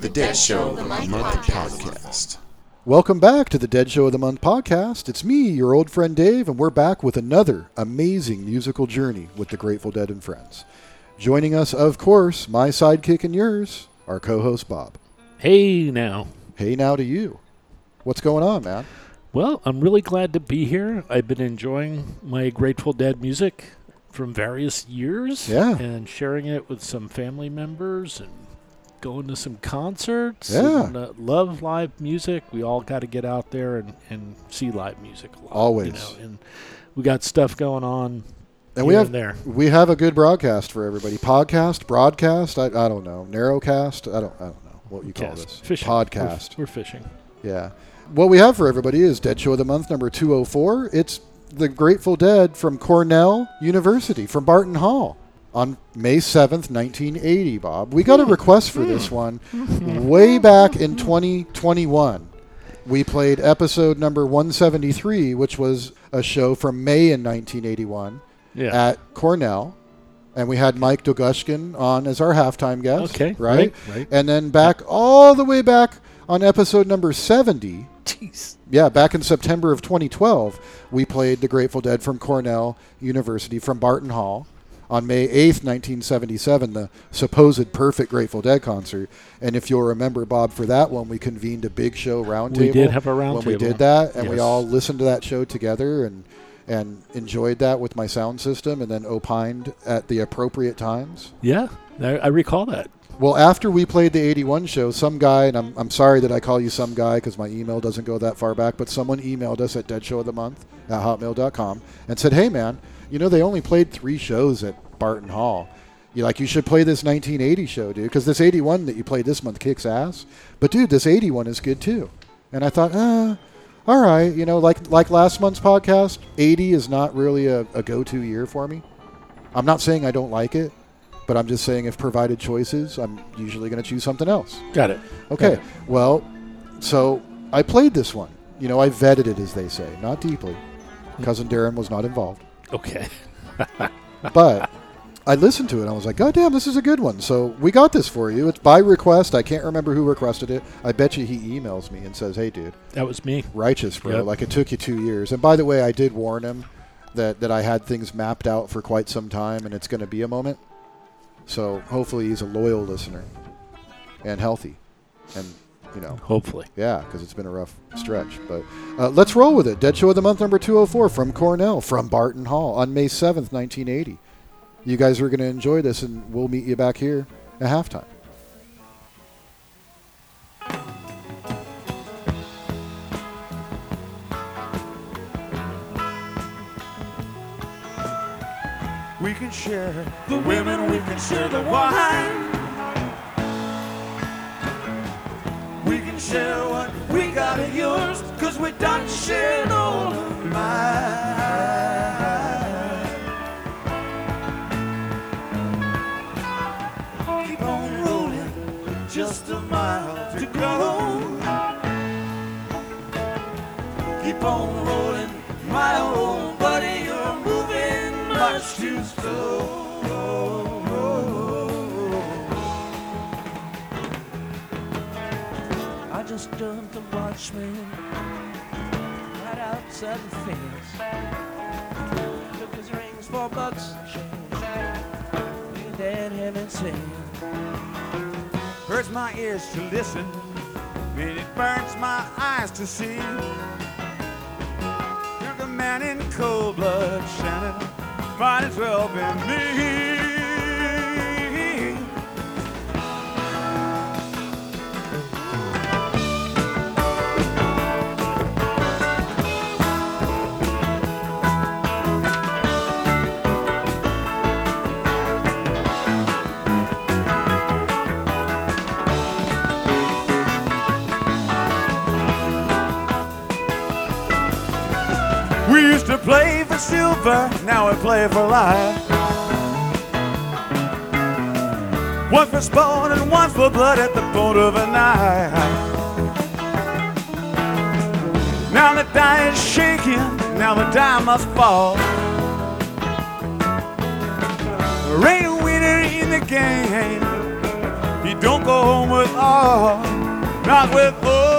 The Dead Show of the Month podcast. Welcome back to the Dead Show of the Month podcast. It's me, your old friend Dave, and we're back with another amazing musical journey with the Grateful Dead and Friends. Joining us, of course, my sidekick and yours, our co host Bob. Hey now. Hey, now to you. What's going on, man? Well, I'm really glad to be here. I've been enjoying my Grateful Dead music from various years Yeah. and sharing it with some family members and going to some concerts. Yeah. And, uh, love live music. We all got to get out there and, and see live music a lot. Always. You know, and we got stuff going on And we have and there. we have a good broadcast for everybody. Podcast, broadcast, I, I don't know. Narrowcast, I don't I don't know what you call Cast. this. Fishing. We're Podcast. We're, fishing. Yeah. What we have for everybody is Dead Show of the Month number 204. It's the Grateful Dead from Cornell University, from Barton Hall on May 7th, 1980, Bob. We got a hmm. request for this hmm. one way back in 2021. We played episode number 173, which was a show from May in 1981 Yeah. at Cornell. And we had Mike Dolgushkin on as our halftime guest. Okay, Right? right, right. And then back all the way back on episode number 70, Jeez. yeah, back in September of 2012, we played the Grateful Dead from Cornell University from Barton Hall on May 8th, 1977, the supposed perfect Grateful Dead concert. And if you'll remember, Bob, for that one, we convened a big show roundtable. We did have a roundtable. when we did that, and we all listened to that show together and and enjoyed that with my sound system, and then opined at the appropriate times. Yeah. I, I recall that. Well, after we played the 81 show, some guy, and I'm, I'm sorry that I call you some guy because my email doesn't go that far back, but someone emailed us at deadshowofthemonth at hotmail.com and said, hey, man, you know, they only played three shows at Barton Hall. You like you should play this 1980 show, dude, because this 81 that you played this month kicks ass. But dude, this 81 is good too. And I thought, uh, all right, you know, like like last month's podcast, 80 is not really a, a go-to year for me. I'm not saying I don't like it, but I'm just saying if provided choices, I'm usually going to choose something else. Got it. Okay, Got well, so I played this one. You know, I vetted it, as they say, not deeply. Cousin Darren was not involved, Okay. but I listened to it. and I was like, God damn, this is a good one. So we got this for you. It's by request. I can't remember who requested it. I bet you he emails me and says, Hey, dude, That was me. righteous, bro. Yep. Like it took you two years. And by the way, I did warn him that that I had things mapped out for quite some time, and it's going to be a moment. So hopefully, he's a loyal listener and healthy, and you know, Hopefully. yeah, because it's been a rough stretch. But uh, let's roll with it. Dead Show of the Month number 204 from Cornell, from Barton Hall on May 7th, 1980. You guys are going to enjoy this, and we'll meet you back here at halftime. We can share the women, we can share the wine. We can share what we got of yours, cause we done shared all of mine. Keep on rolling, just a mile to go. Keep on rolling, my old buddy, you're moving much too slow. Just dumped the watchman right outside the fence. Took his rings for bucks and change. Me and Dad haven't. Hurts my ears to listen, and it burns my eyes to see. You're the man in cold blood, Shannon. Might as well be me. Silver, now we play for life. One for sport and one for blood at the point of a knife. Now the die is shaking, now the die must fall. There ain't winner in the game. You don't go home with all, not with all.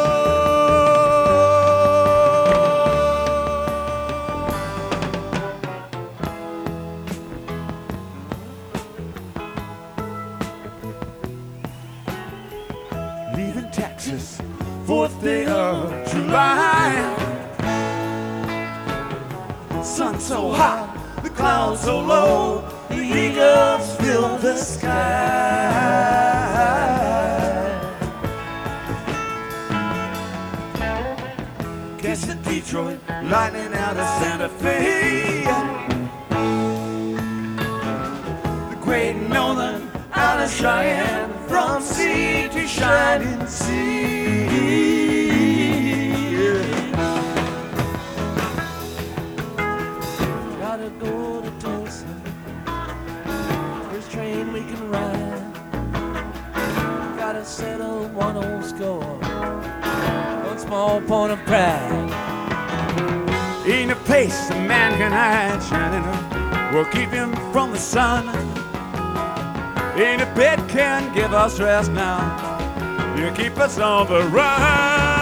July. Sun so hot, the clouds so low, the eagles fill the sky. Catch the Detroit lightning out of Santa Fe. The Great Northern out of Cheyenne, from sea to shining sea. Small point of pride. Ain't a place a man can hide shining up will keep him from the sun. Ain't a bed can give us rest now. You keep us on the run.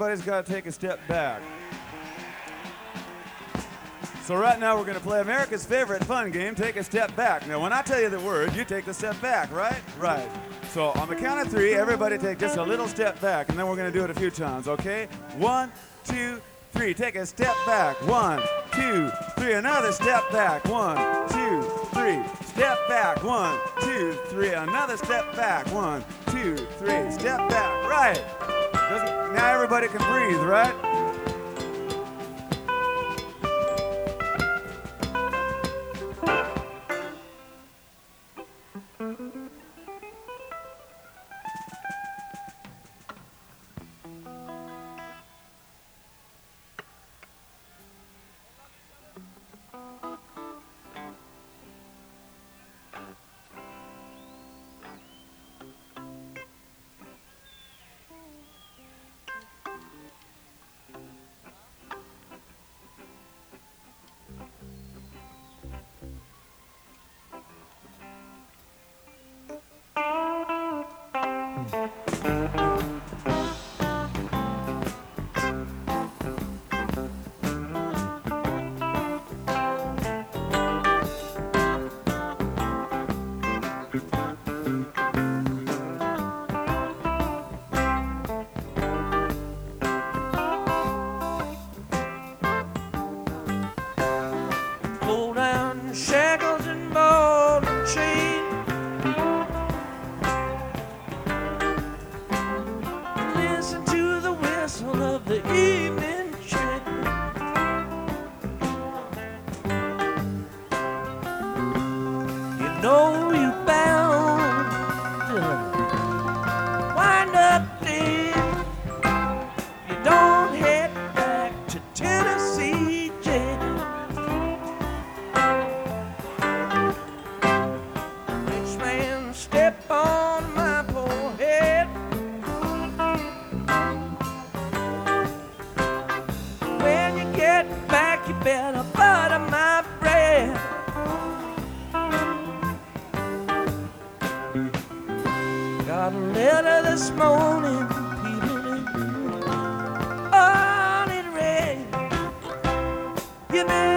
Everybody's got to take a step back. So right now we're going to play America's favorite fun game, Take a Step Back. Now when I tell you the word, you take the step back, right? Right. So on the count of three, everybody take just a little step back, and then we're going to do it a few times, okay? One, two, three. Take a step back. One, two, three. Another step back. One, two, three. Step back. One, two, three. Another step back. One, two, three. Step back. Right. Now everybody can breathe, right? got a letter this morning, Peter. Oh, it read, you know.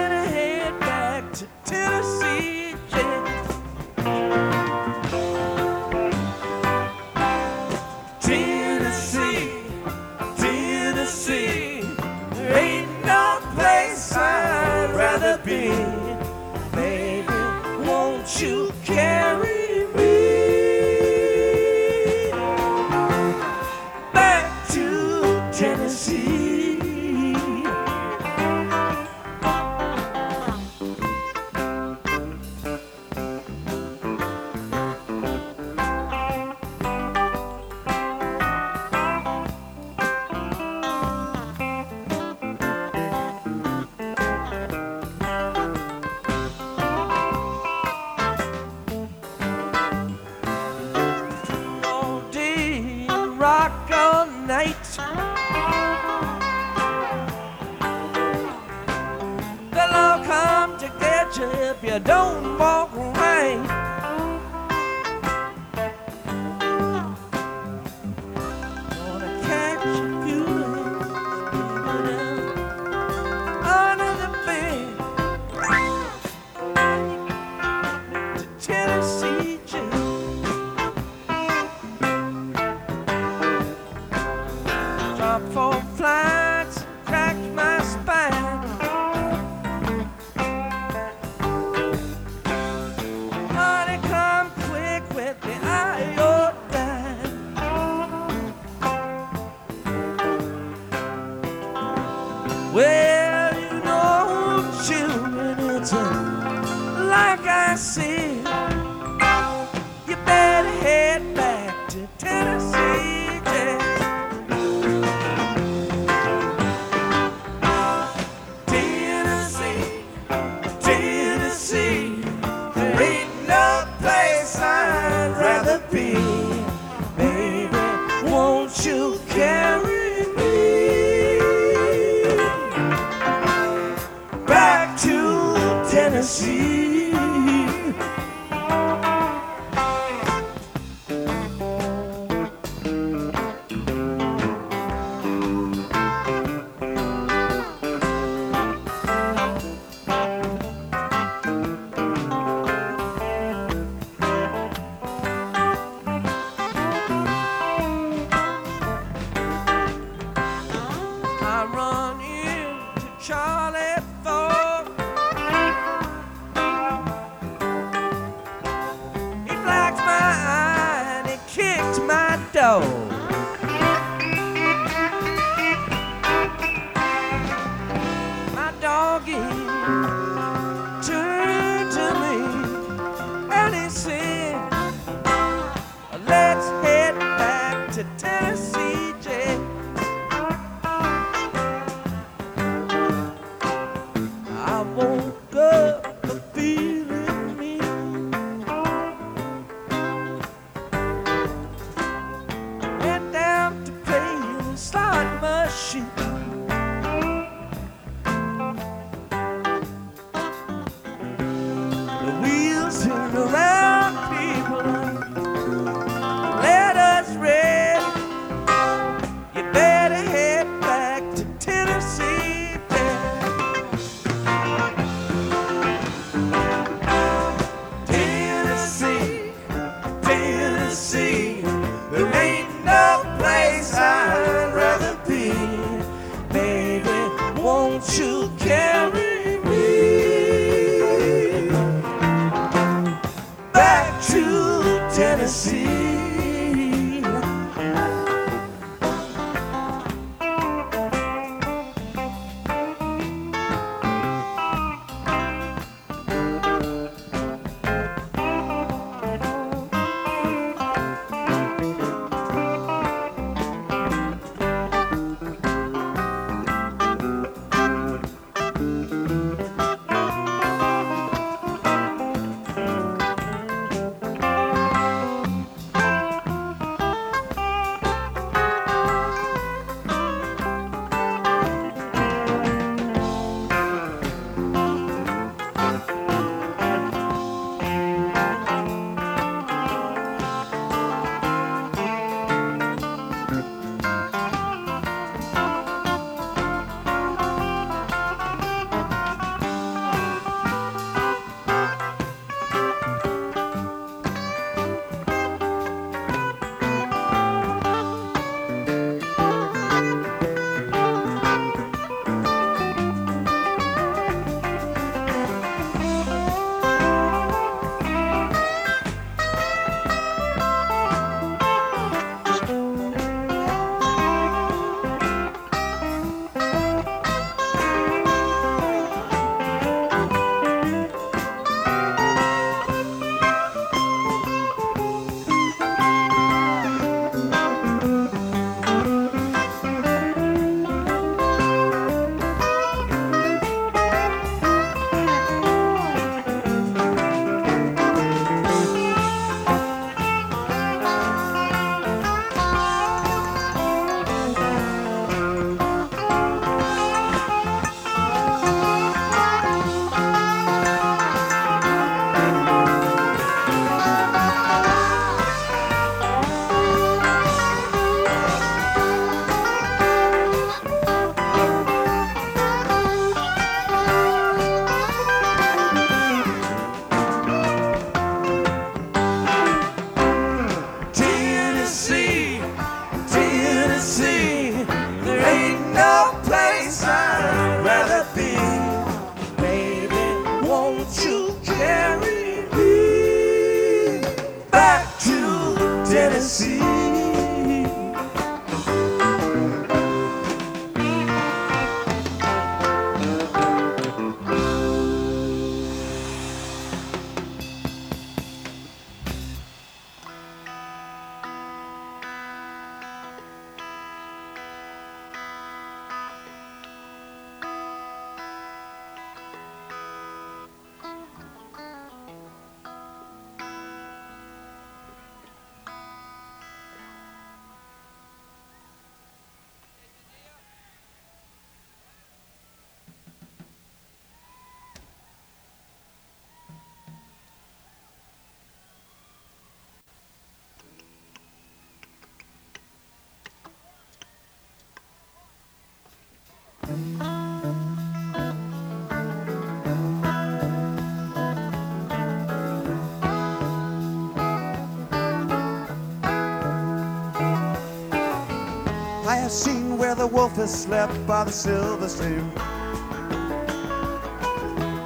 Seen where the wolf has slept by the silver stream.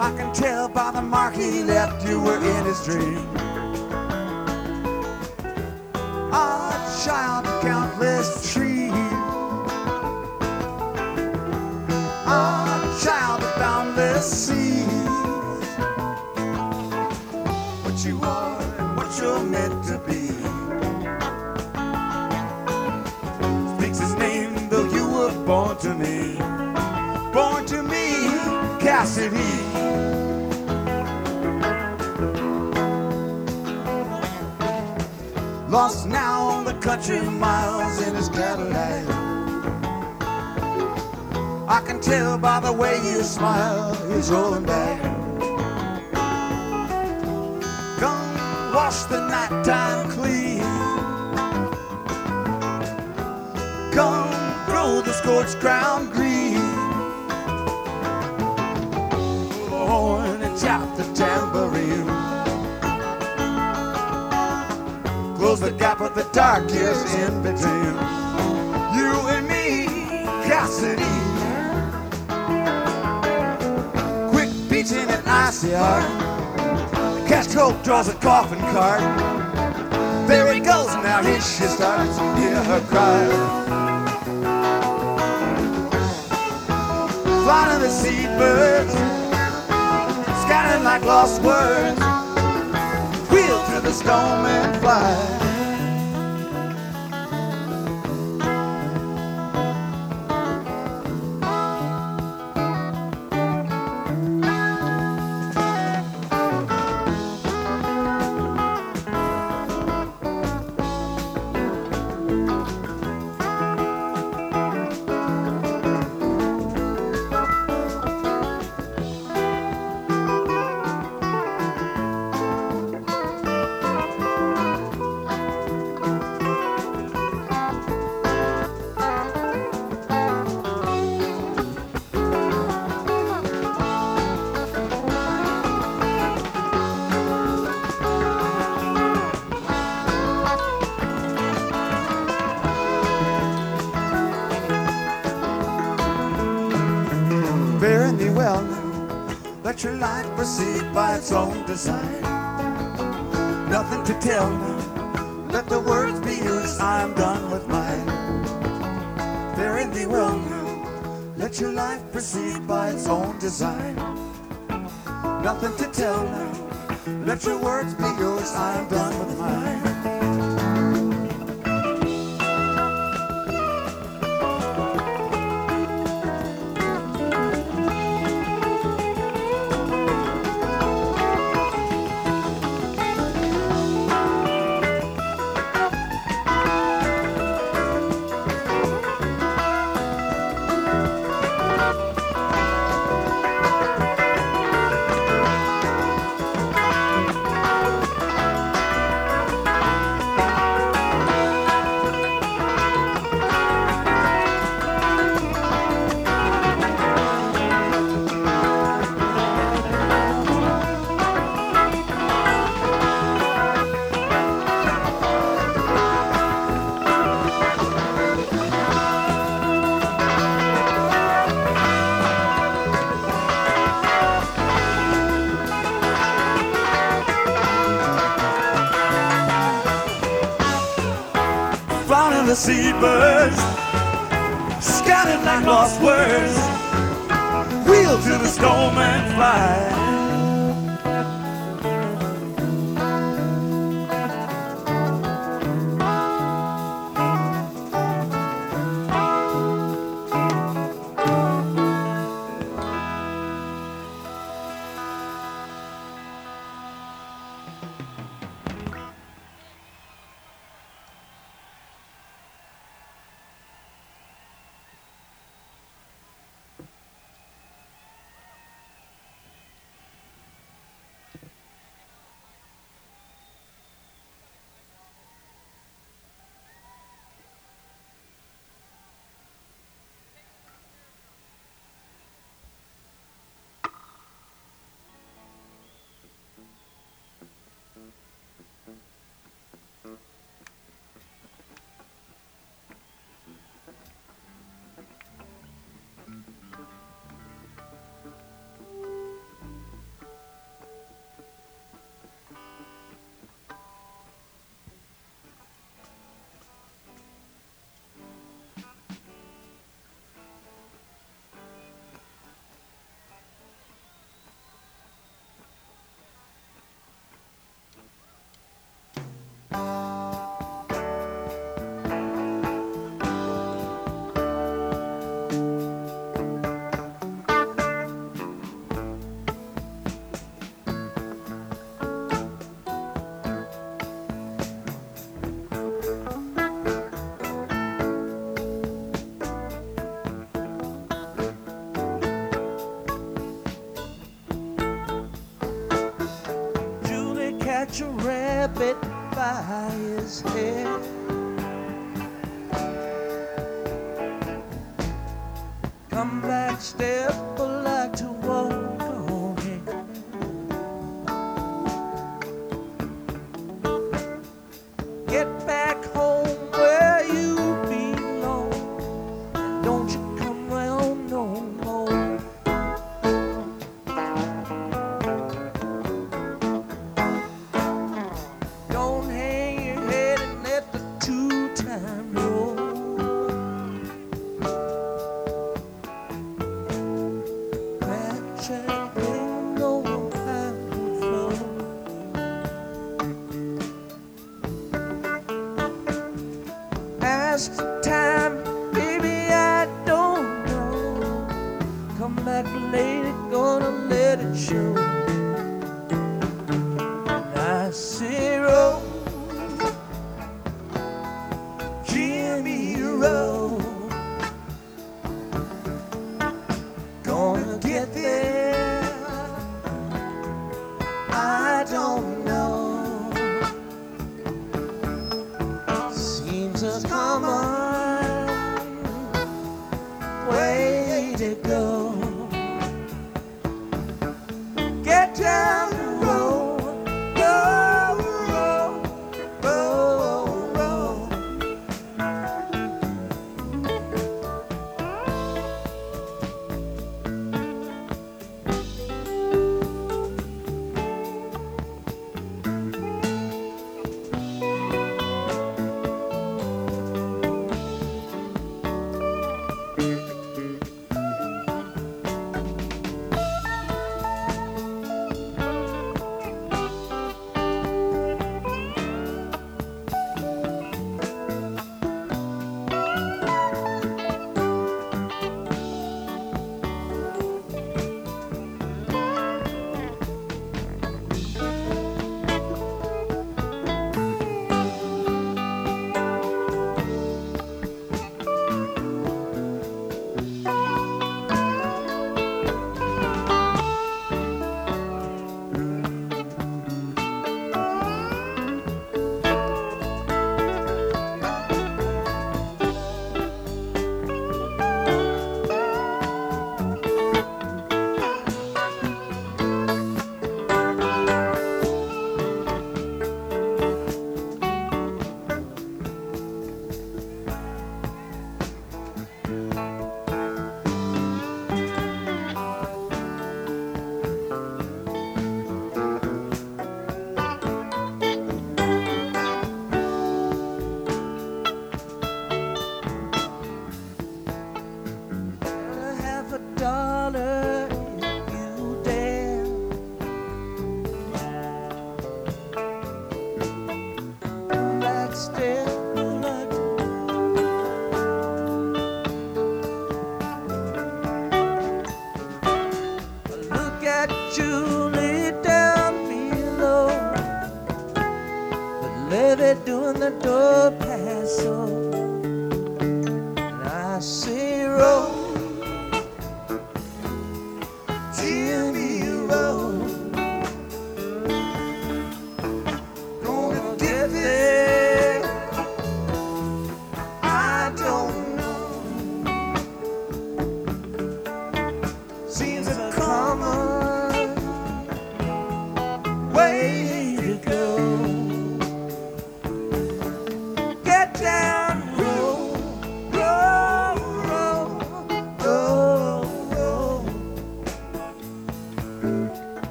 I can tell by the mark he left you were in his dream. Country miles in his Cadillac. I can tell by the way you smile, he's rolling back. Come wash the nighttime clean. Come grow the scorched ground green. Gap with the dark years in between. You and me, Cassidy. Quick beating an icy heart. Catch coat draws a coffin cart. There he goes now, here she starts to hear her cry. Flying the seabirds, scattering like lost words. Wheel through the storm and fly. Proceed by its own design. Nothing to tell now, let the words be yours, I'm done with mine. Bearing thee well now, let your life proceed by its own design. Nothing to tell now, let your words be yours, I'm done with mine. Seabirds, scattered like lost words. His hair.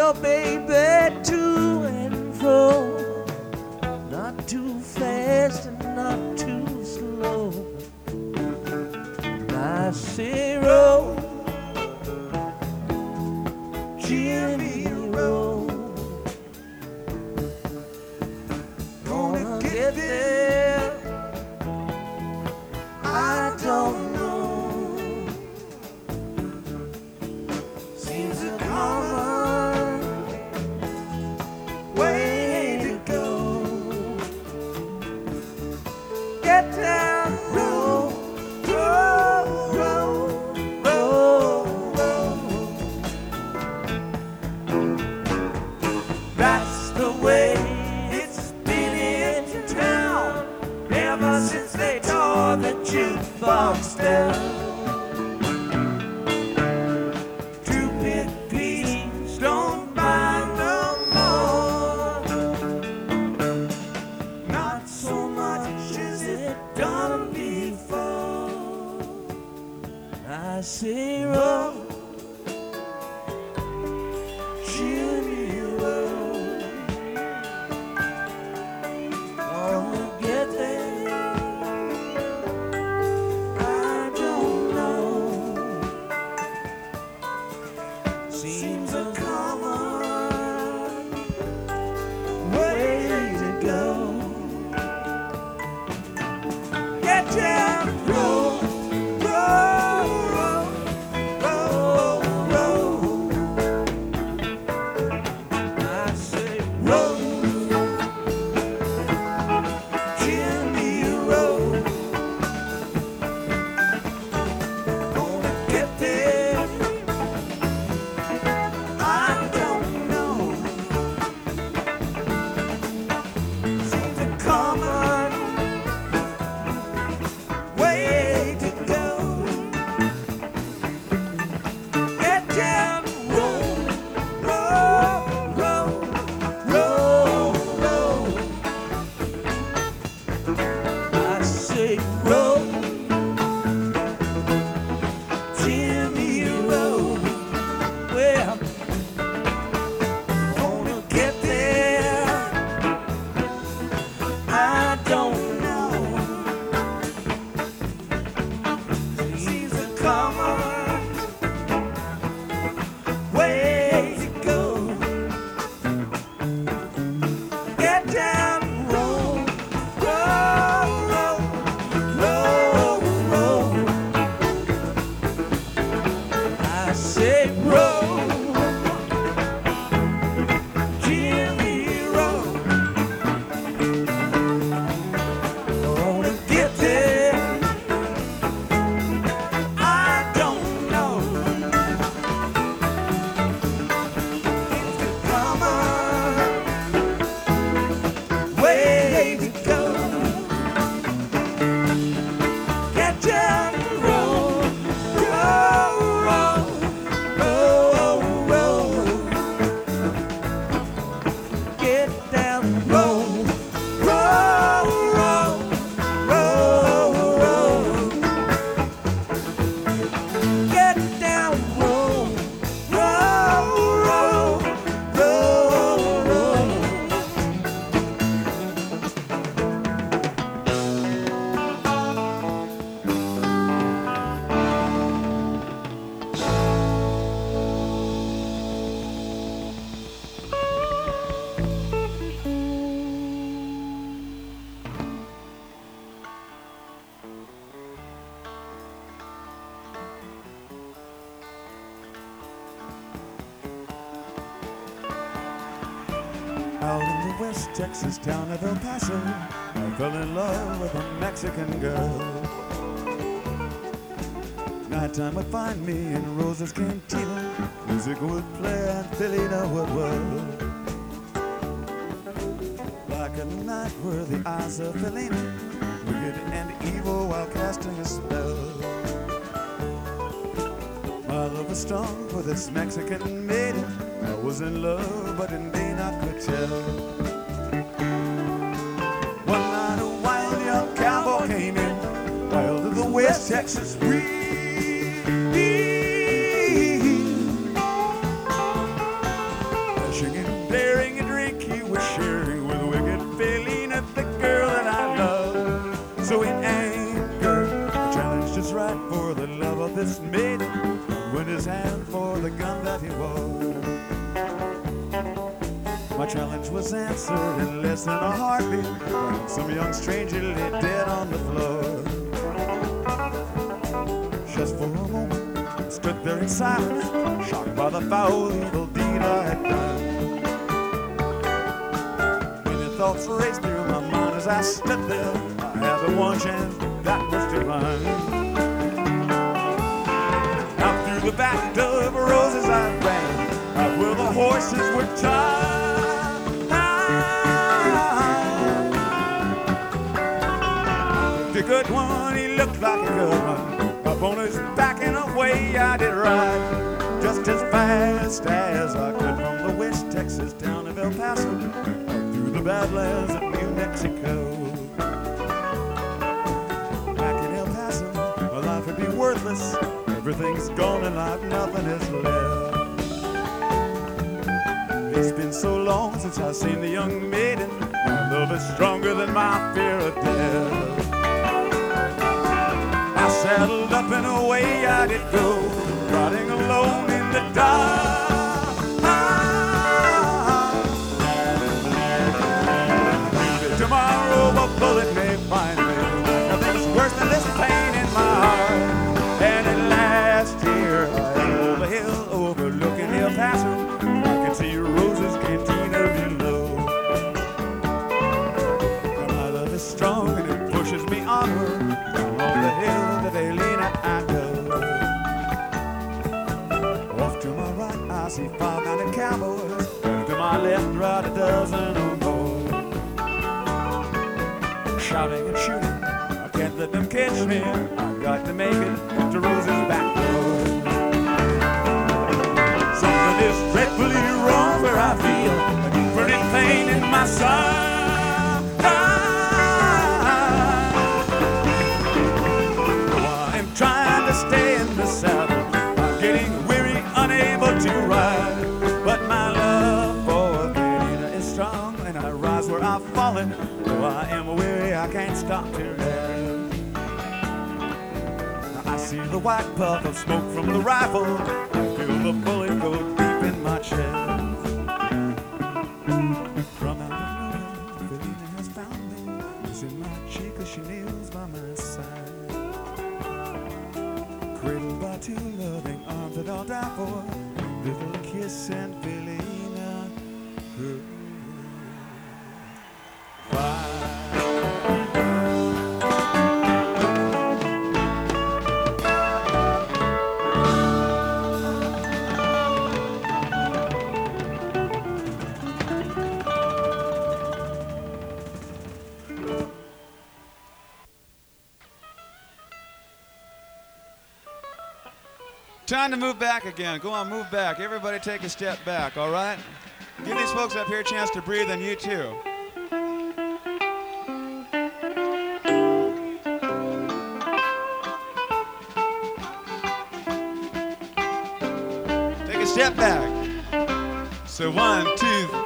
your baby. Texas town of El Paso, I fell in love with a Mexican girl. Nighttime would find me in Rosa's cantina. Music would play and Felina would whirl. Like a night were the eyes of Felina, wicked and evil while casting a spell. My love was strong for this Mexican maiden. I was in love, but in vain I could tell. My challenge was answered in less than a heartbeat. Some young stranger shocked by the foul evil deed I had done. Many thoughts raced through my mind as I stood there. I had the one chance that was to run. Out through the back door of Rosa's I ran, out where the horses were tied. The good one, he looked like a good one. Up on his back and away I fast as I could from the West Texas town of El Paso through the Badlands of New Mexico. Back in El Paso, my life would be worthless. Everything's gone and I've nothing is left. It's been so long since I've seen the young maiden. My love is stronger than my fear of death. I saddled up and away I did go, riding alone the dark. Cowboys. To my left, right a dozen or more. Shouting and shooting, I can't let them catch me. I've got to make it to Rosa's back door. Something is dreadfully wrong where I feel a burning pain in my side. My love for Felina is strong, and I rise where I've fallen. Though I am weary, I can't stop to rest. I see the white puff of smoke from the rifle. I feel the bullet go deep in my chest. Time to move back again. Go on, move back. Everybody take a step back, all right? Give these folks up here a chance to breathe, and you too. Take a step back. So one, two, three,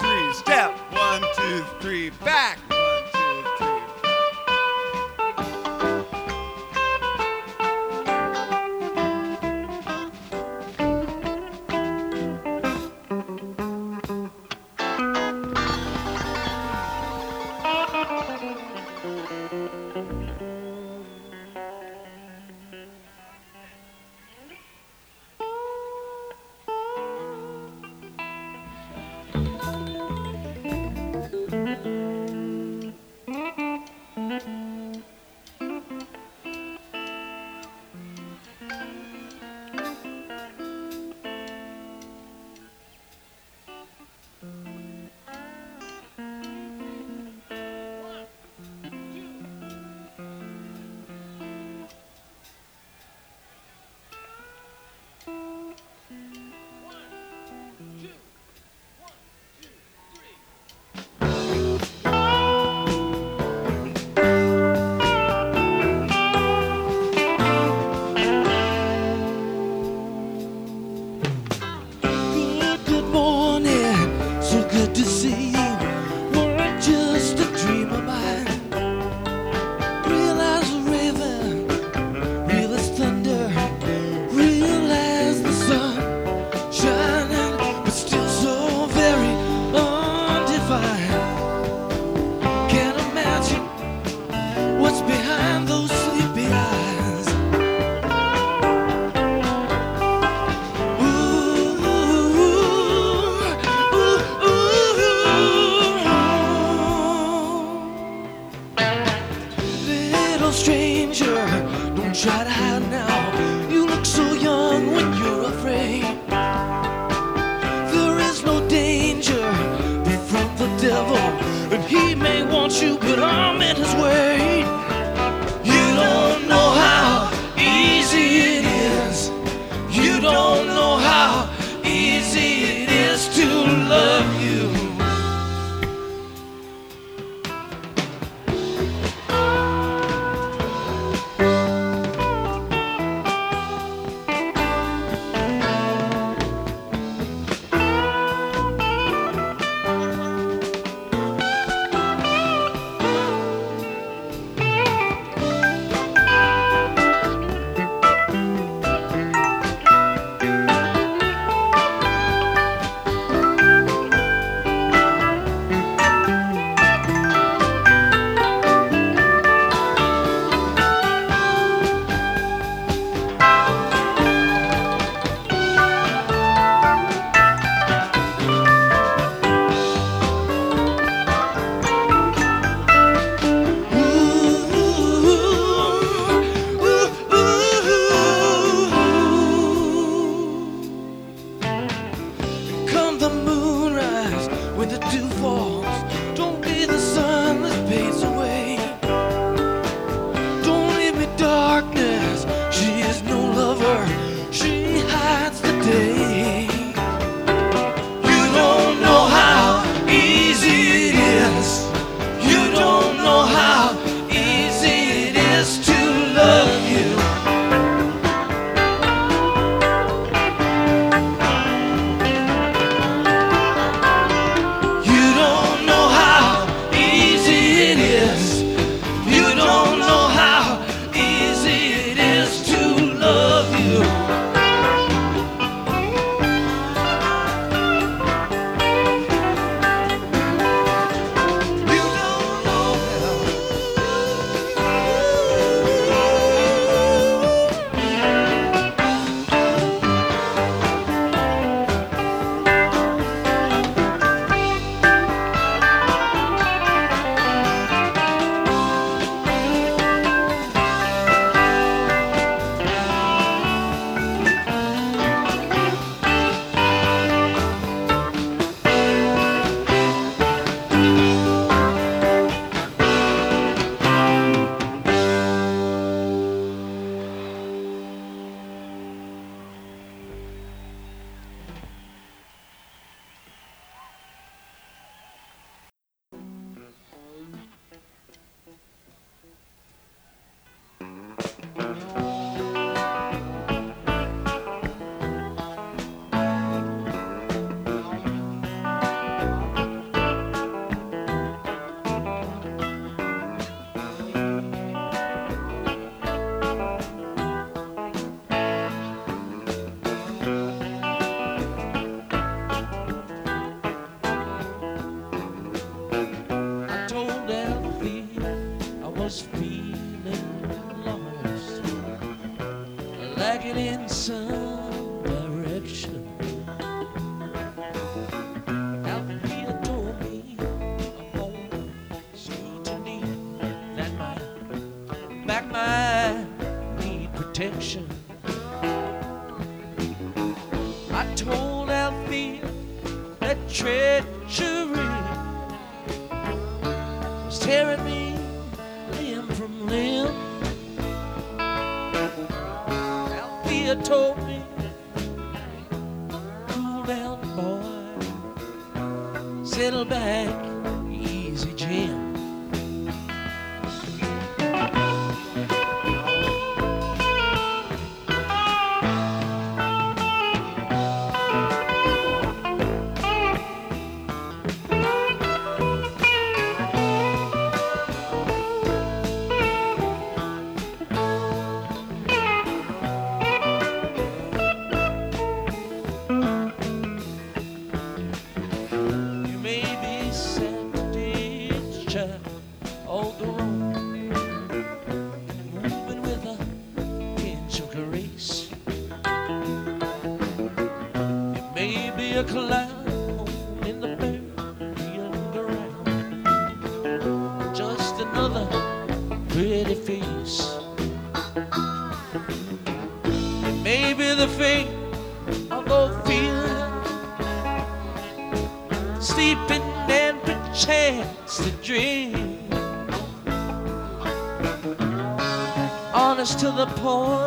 torn.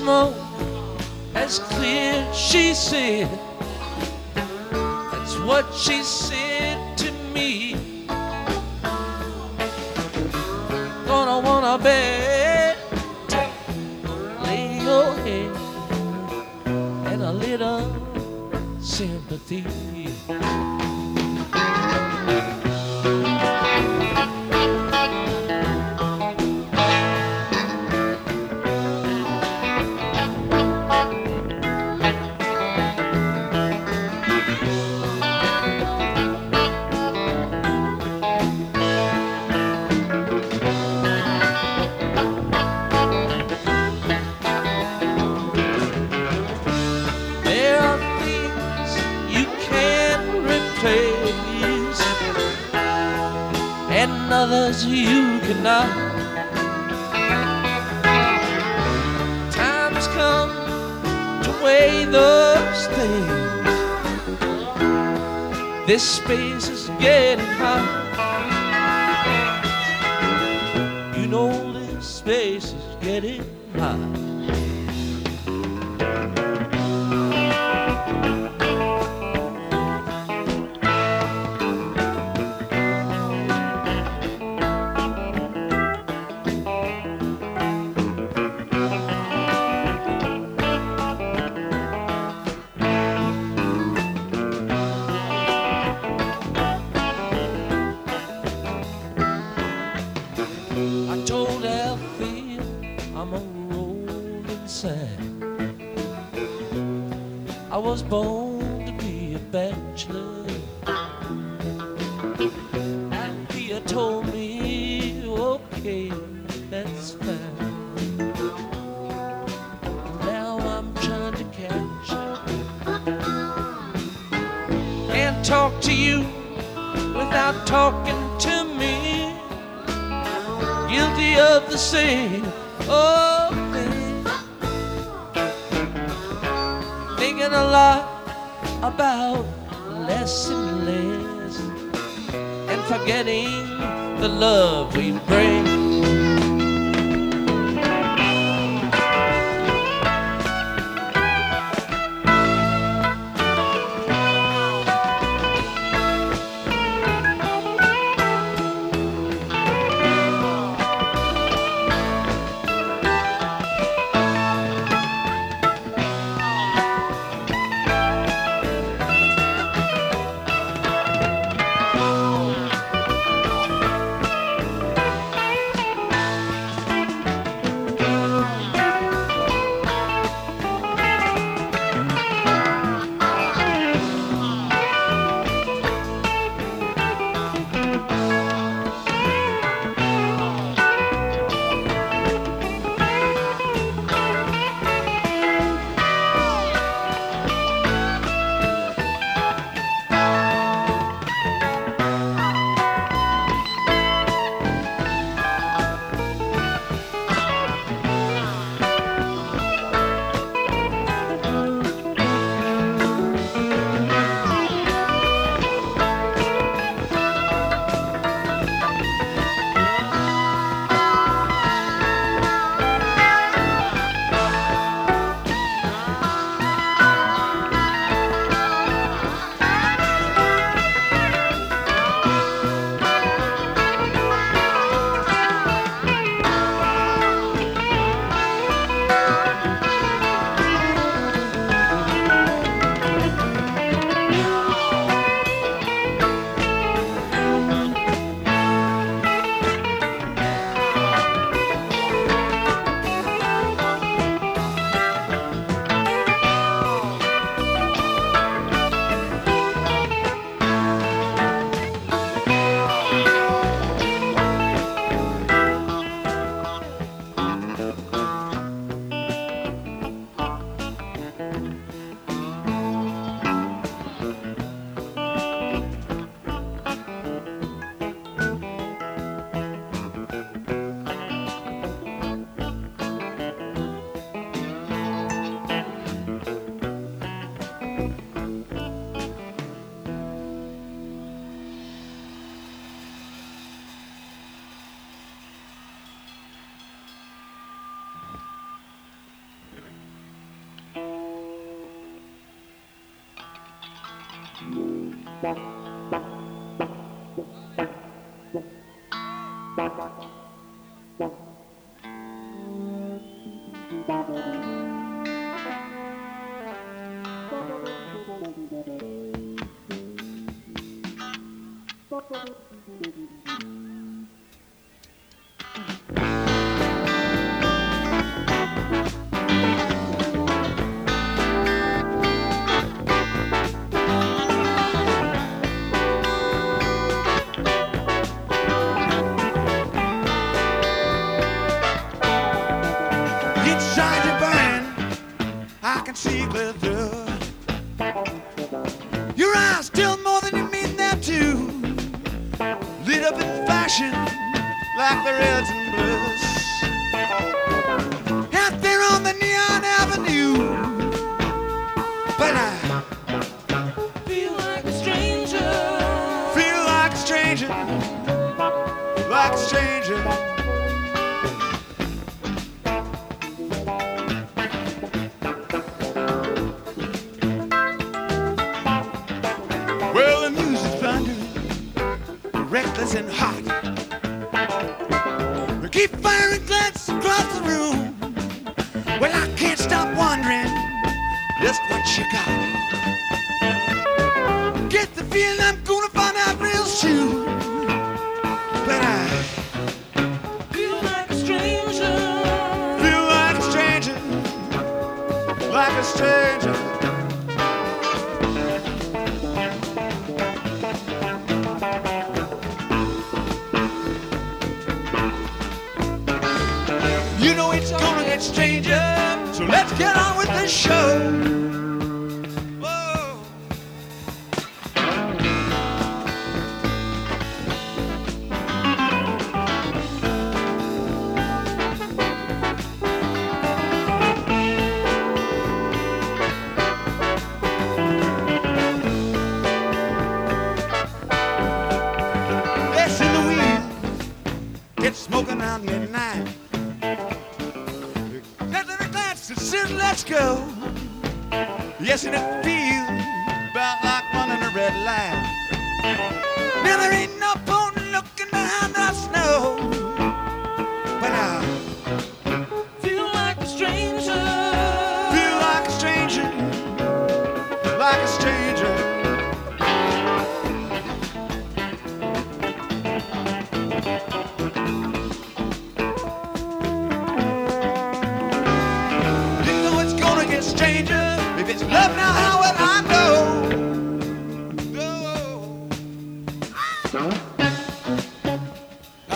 smoke as clear, she said. That's what she said.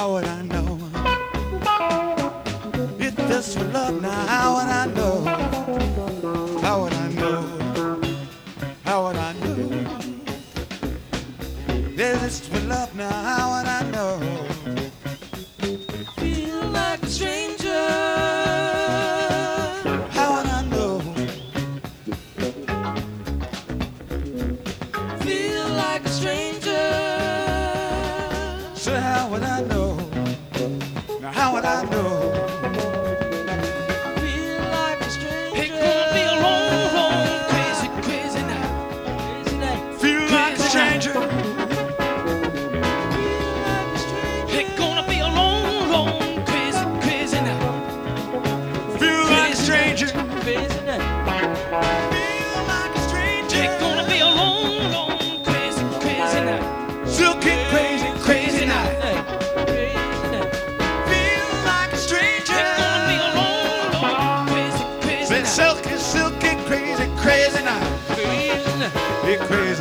It's would I know? If this were love, now how would I know? He crazy.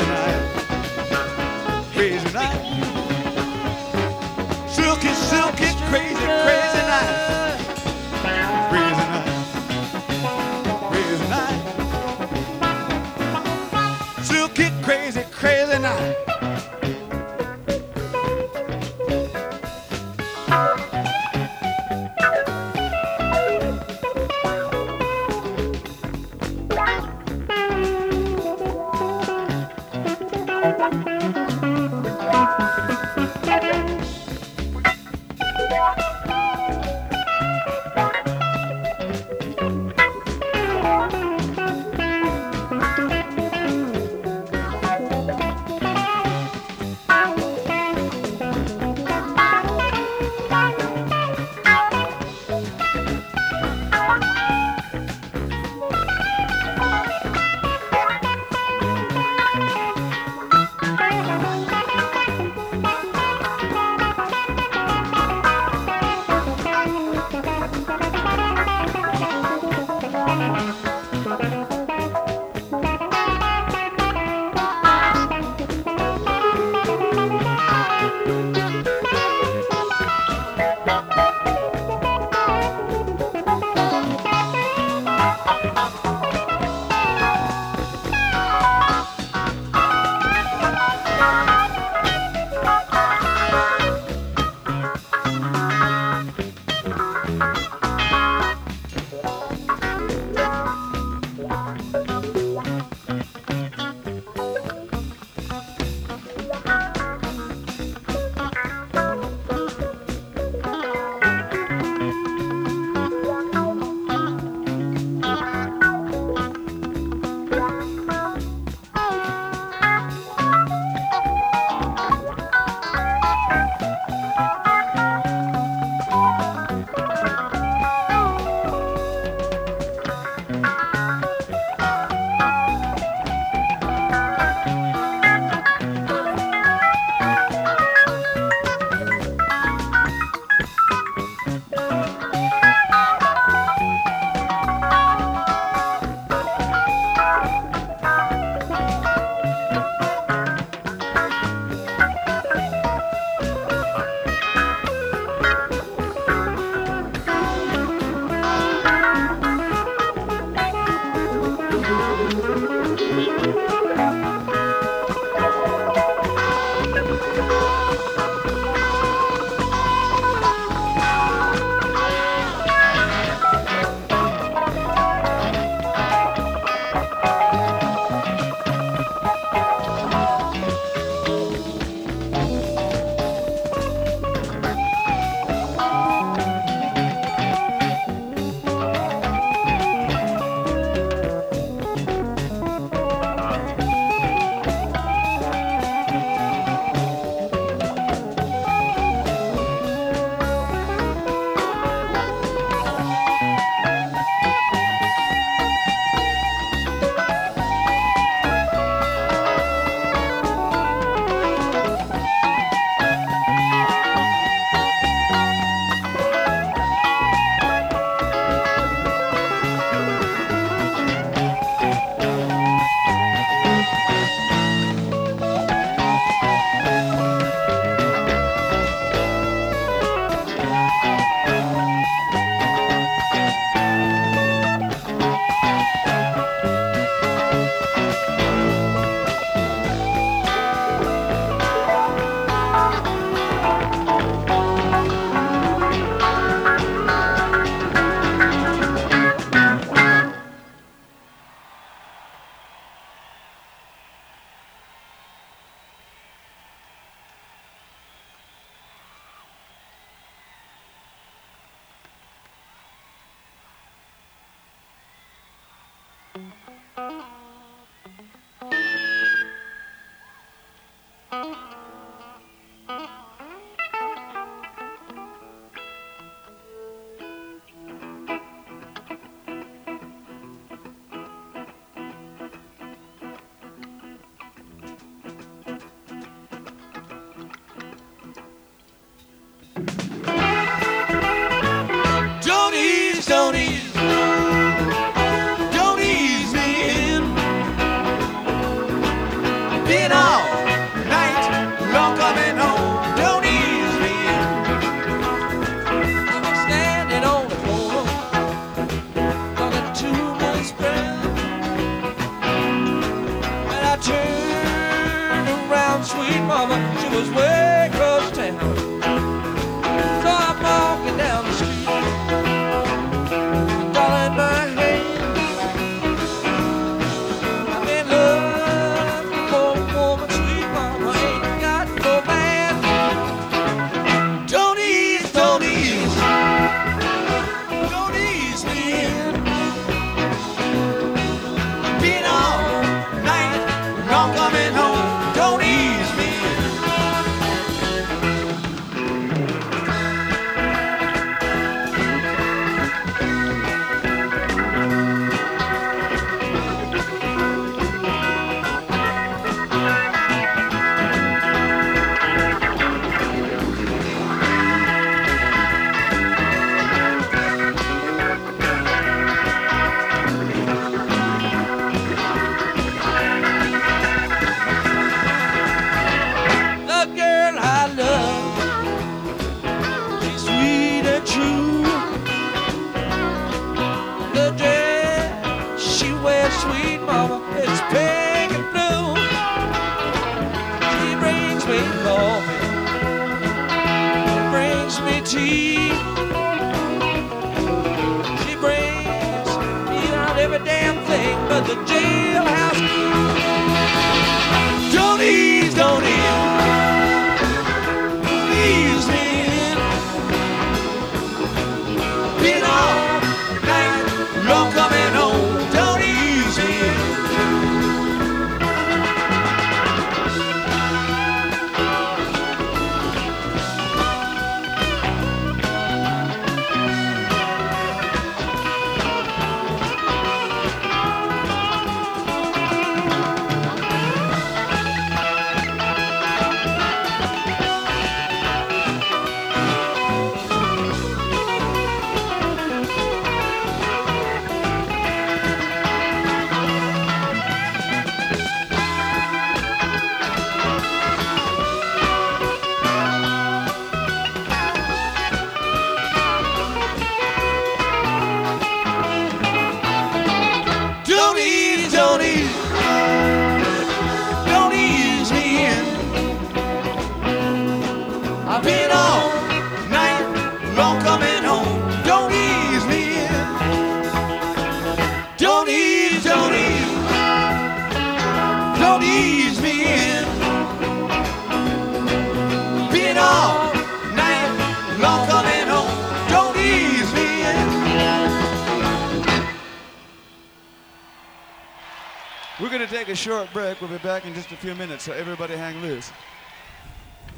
Short break. We'll be back in just a few minutes, so everybody hang loose.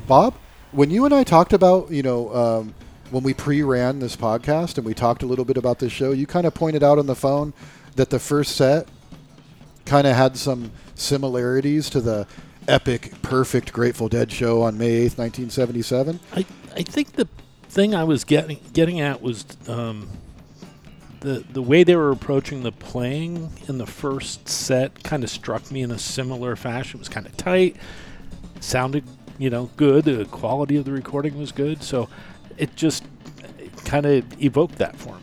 Bob, when you and I talked about, you know, um, when we pre-ran this podcast and we talked a little bit about this show, you kind of pointed out on the phone that the first set kind of had some similarities to the epic, perfect Grateful Dead show on May 8th, 1977. I, I think the thing I was getting getting at was um, the the way they were approaching the playing in the first set kind of struck me in a similar fashion. It was kind of tight, sounded you know good. The quality of the recording was good, so it just kind of evoked that for me.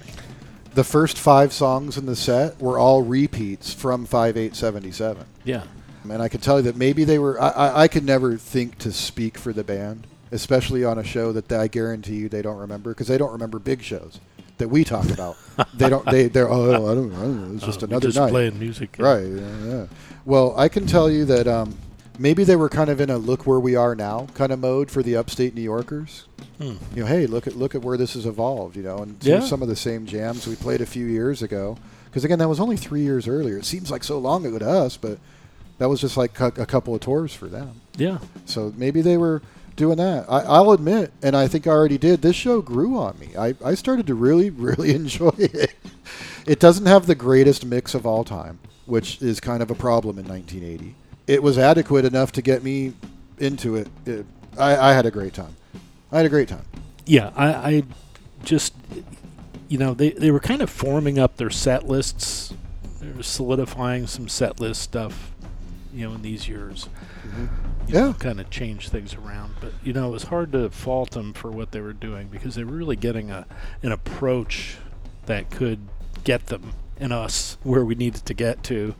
The first five songs in the set were all repeats from 5877. Yeah, And I can tell you that maybe they were. I, I, I could never think to speak for the band, especially on a show that I guarantee you they don't remember because they don't remember big shows that we talk about. they don't. They they're oh I don't, I don't know. It's just Uh, another just night. playing music. Right. Yeah, yeah. Well, I can tell you that um, maybe they were kind of in a look where we are now kind of mode for the upstate New Yorkers. Hmm. You know, hey, look at look at where this has evolved. You know, and Yeah. some of the same jams we played a few years ago. Because again, that was only three years earlier. It seems like so long ago to us, but that was just like a couple of tours for them. Yeah. So maybe they were doing that. I, I'll admit, and I think I already did. This show grew on me. I, I started to really, really enjoy it. It doesn't have the greatest mix of all time, which is kind of a problem in 1980. It was adequate enough to get me into it. it I, I had a great time. I had a great time. Yeah, I, I just, you know, they, they were kind of forming up their set lists. They were solidifying some set list stuff, you know, in these years. Mm-hmm. Yeah. Kind of change things around. But, you know, it was hard to fault them for what they were doing because they were really getting a an approach that could get them and us where we needed to get to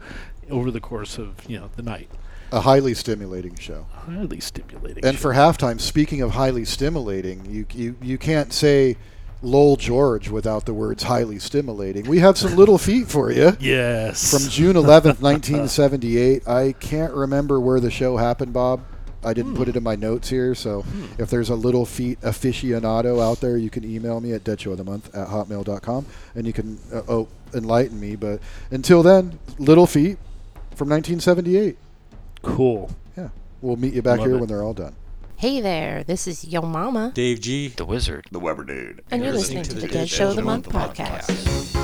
over the course of, you know, the night. A highly stimulating show. Highly stimulating. And show. for halftime, speaking of highly stimulating, you, you, you can't say Lowell George without the words highly stimulating. We have some Little Feat for you. Yes. From June 11th, 1978. I can't remember where the show happened, Bob. I didn't put it in my notes here, so if there's a Little Feat aficionado out there, you can email me at Detcho of the Month at hotmail.com and you can uh, oh, enlighten me. But until then, Little Feat from 1978. cool. Yeah. We'll meet you back Love here it. when they're all done. Hey there, this is Yo Mama, Dave G. The Wizard. The Weber Dude. and you're listening to the Dead Show of the Month podcast.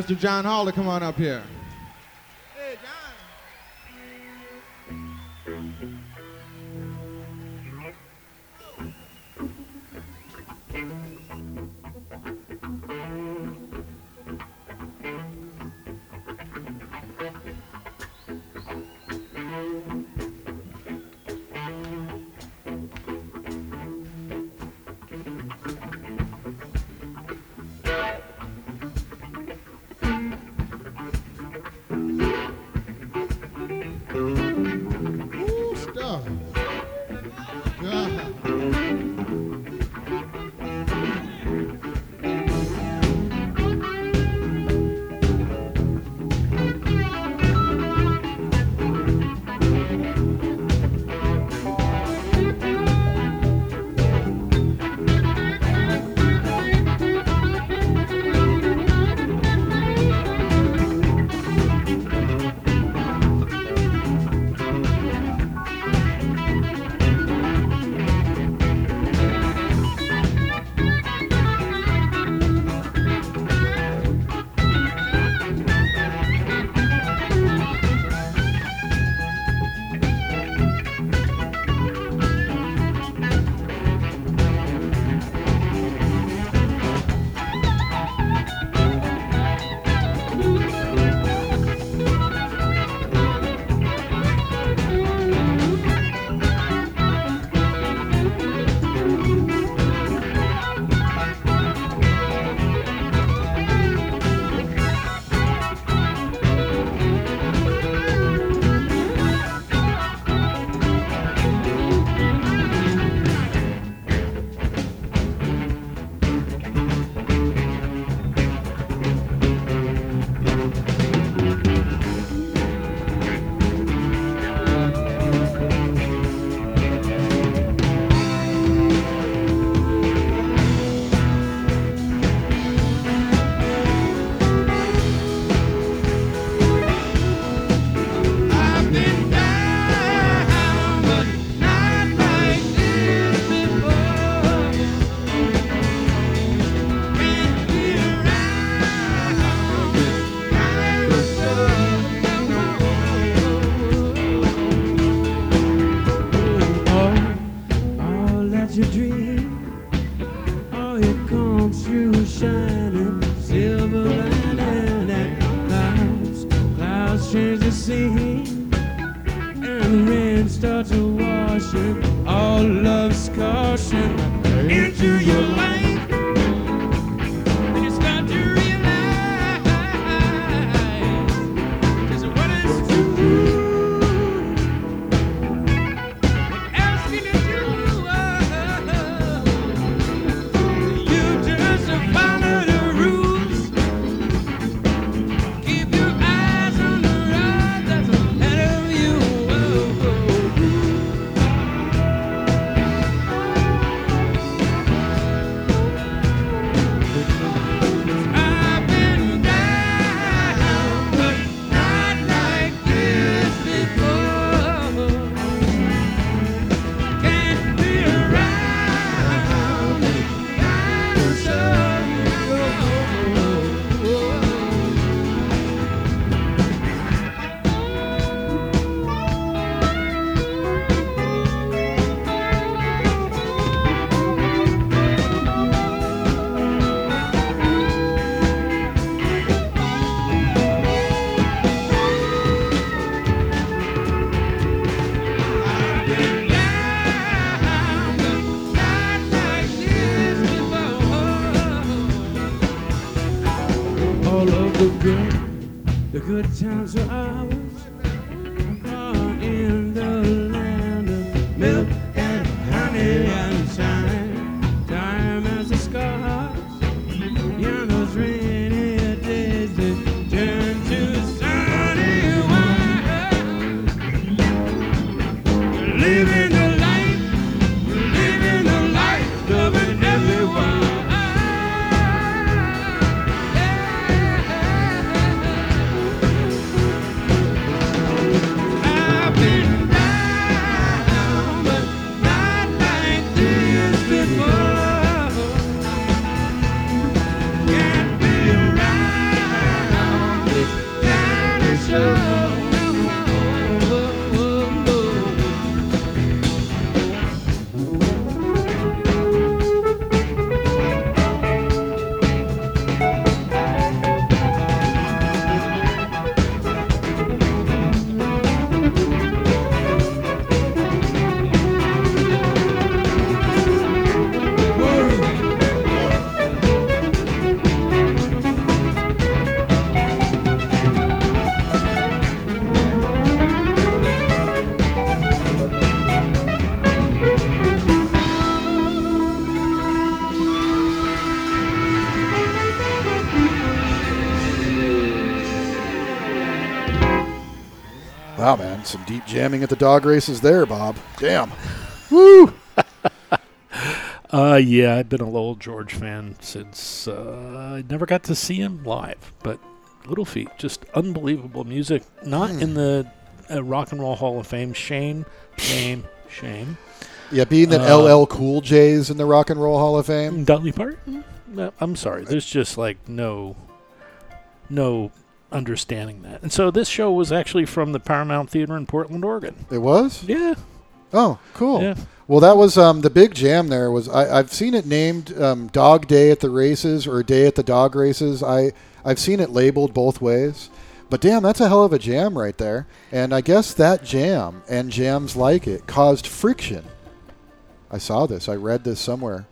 Mr. John Hall to come on up here. Good, times are some deep jamming at the dog races there, Bob. Damn. Woo! Uh, yeah, I've been a Lowell George fan since uh, I never got to see him live. But Little Feat, just unbelievable music. Not in the uh, Rock and Roll Hall of Fame. Shame, shame, shame. Yeah, being that Uh, LL Cool J's in the Rock and Roll Hall of Fame. Dudley Parton? No, I'm sorry. There's just like no, no understanding that. And so this show was actually from the Paramount Theater in Portland, Oregon. It was? Yeah, Oh, cool. yeah. Well, that was um, the big jam. There was I, I've seen it named um, Dog Day at the races or Day at the Dog races. I I've seen it labeled both ways. But damn, that's a hell of a jam right there. And I guess that jam and jams like it caused friction. I saw this. I read this somewhere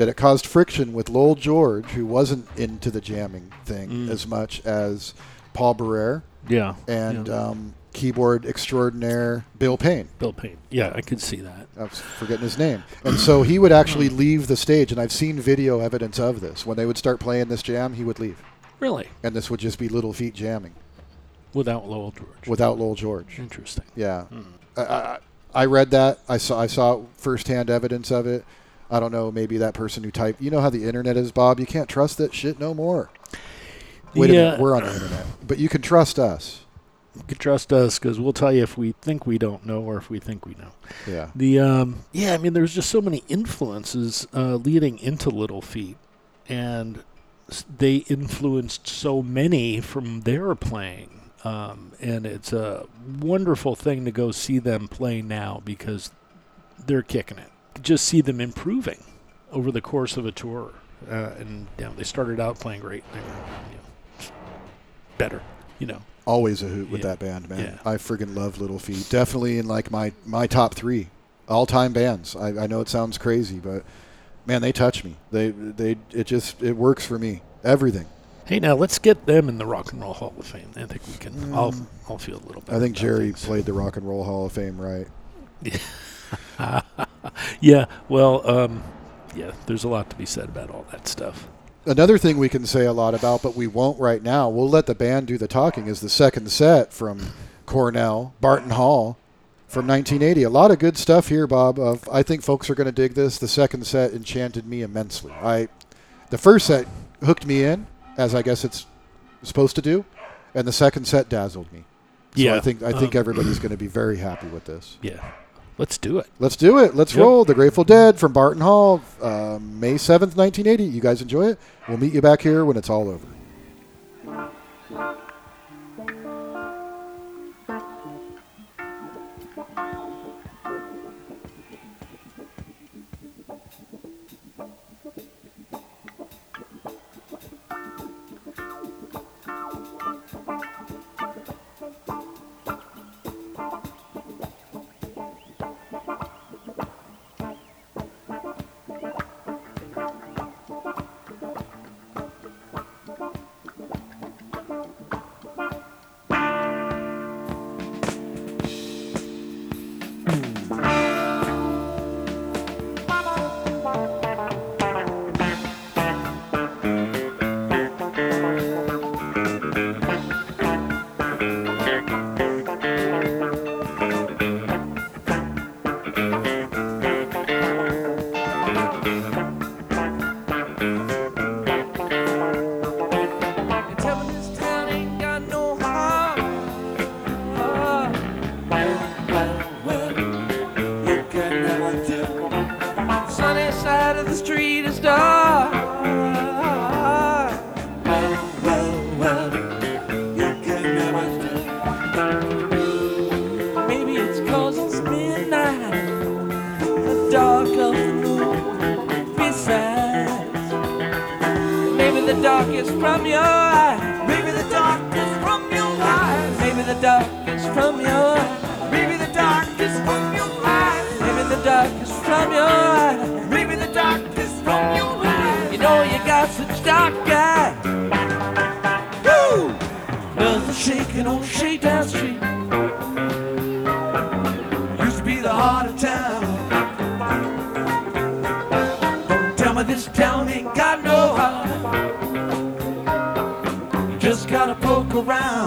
that it caused friction with Lowell George, who wasn't into the jamming thing Mm. as much as Paul Barrere Yeah. and yeah. um, keyboard extraordinaire Bill Payne. Bill Payne. Yeah, I could see that. I was forgetting his name. And so he would actually leave the stage, and I've seen video evidence of this. When they would start playing this jam, he would leave, Really? and this would just be Little Feat jamming Without Lowell George. without Lowell George. Interesting. Yeah, I, I, I read that. I saw I saw firsthand evidence of it. I don't know. Maybe that person who typed. You know how the internet is, Bob. You can't trust that shit no more. Wait a minute, we're on the internet, but you can trust us. You can trust us because we'll tell you if we think we don't know or if we think we know. Yeah. The um, yeah, I mean, there's just so many influences uh, leading into Little Feat, and they influenced so many from their playing. Um, and it's a wonderful thing to go see them play now because they're kicking it. Just see them improving over the course of a tour, uh, and you know, they started out playing great. They were, you know, better, you know. Always a hoot with Yeah. that band, man. Yeah. I friggin' love Little Feat. Definitely in like my my top three all-time bands. I, I know it sounds crazy, but man, they touch me. They they it just it works for me. Everything. Hey, now let's get them in the Rock and Roll Hall of Fame. I think we can. I'll I'll feel a little better. I think Jerry things. played the Rock and Roll Hall of Fame right. Yeah. Yeah, well. Um. Yeah. There's a lot to be said about all that stuff. Another thing we can say a lot about, but we won't right now. We'll let the band do the talking. Is the second set from Cornell Barton Hall from 1980. A lot of good stuff here, Bob. Of I think folks are going to dig this. The second set enchanted me immensely. I, the first set hooked me in, as I guess it's supposed to do, and the second set dazzled me. So Yeah, I think I think um, everybody's going to be very happy with this. Yeah. Let's do it. Let's do it. Let's Yep. roll. The Grateful Dead from Barton Hall, um, May 7th, 1980. You guys enjoy it? We'll meet you back here when it's all over. Shaking on Shakedown Street. Used to be the heart of town. Don't tell me this town ain't got no heart. You just gotta poke around.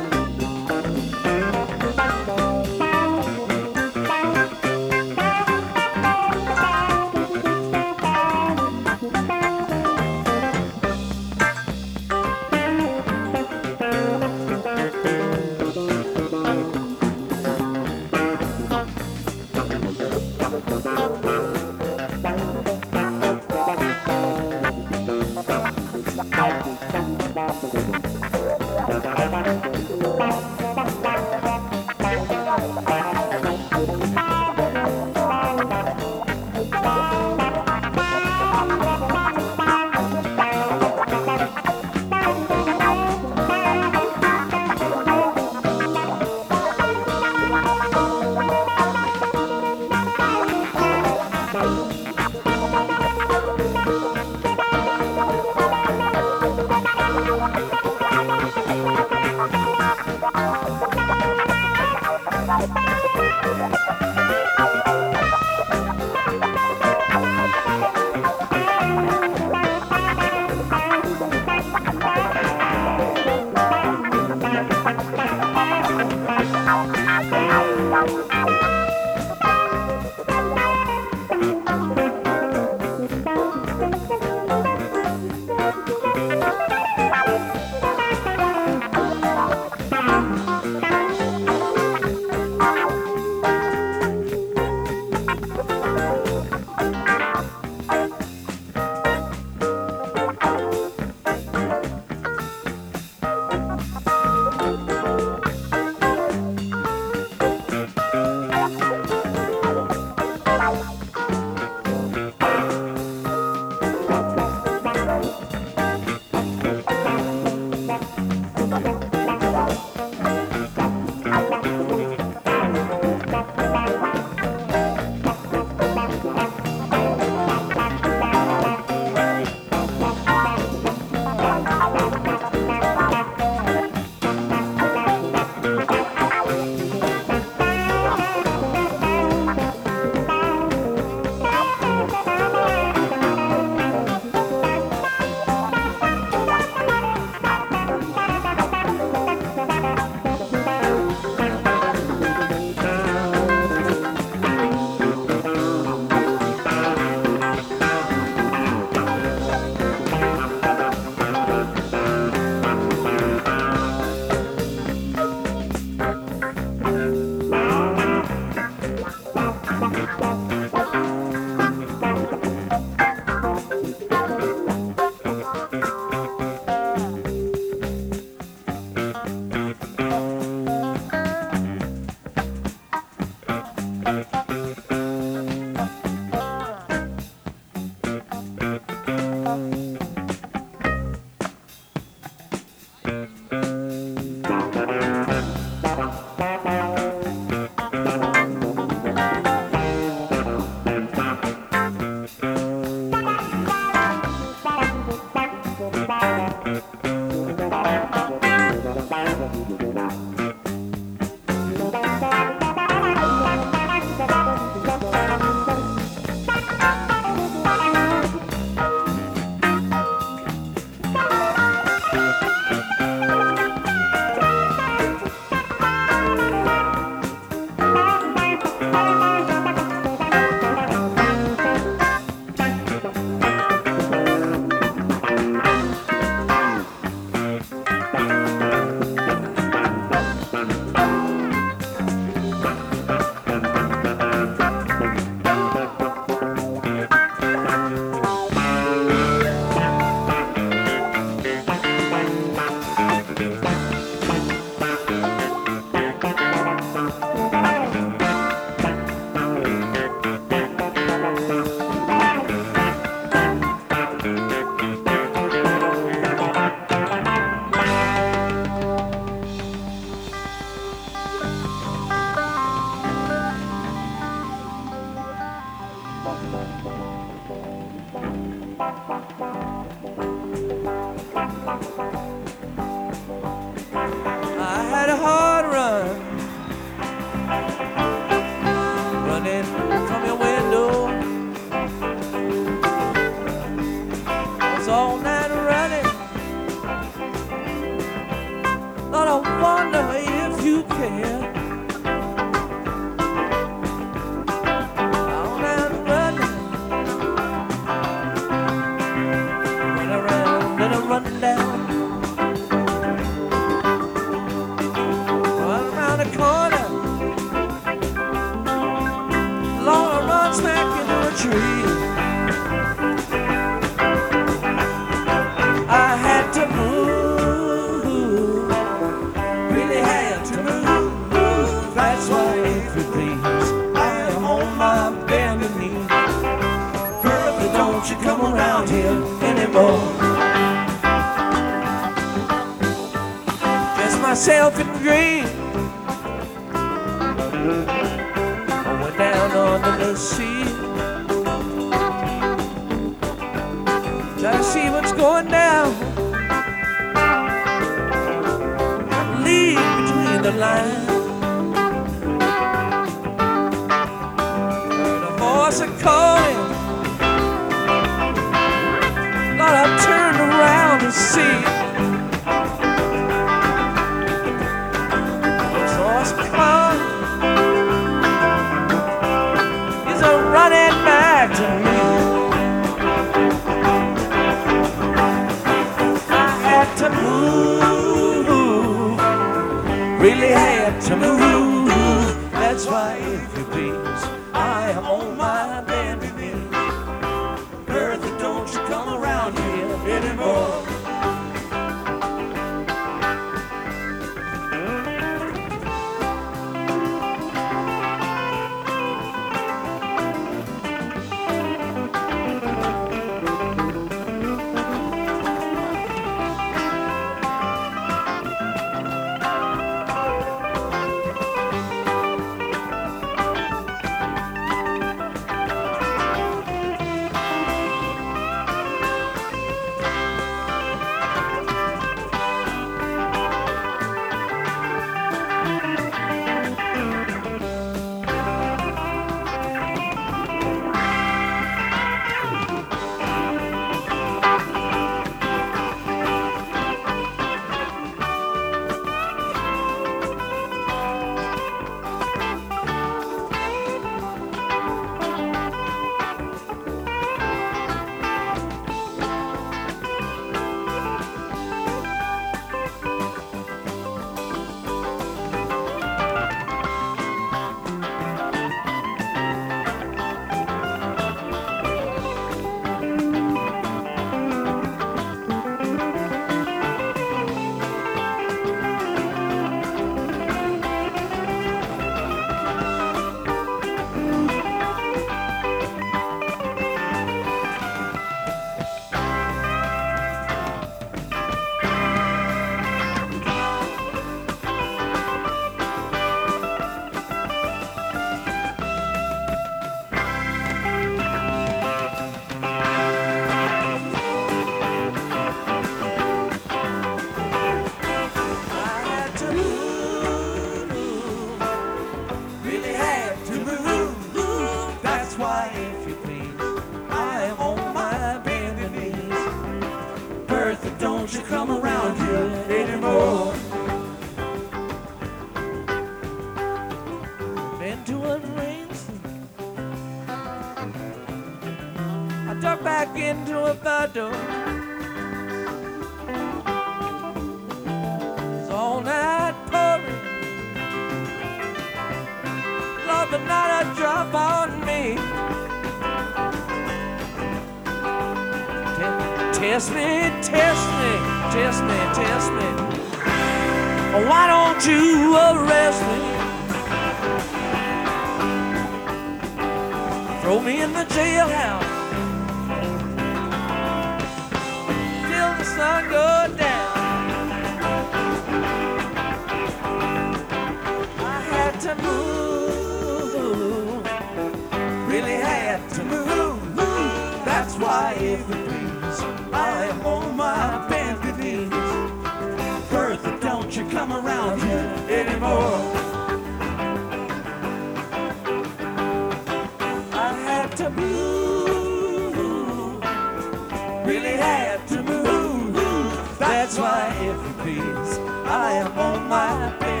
I am on my bended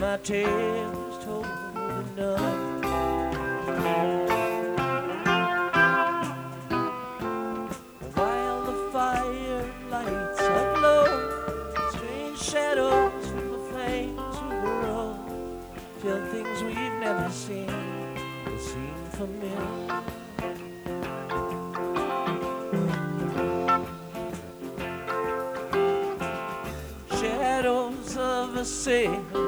my tale is told enough. While the fire lights are glow, strange shadows from the flames will roll, till things we've never seen will seem familiar. Shadows of a sea.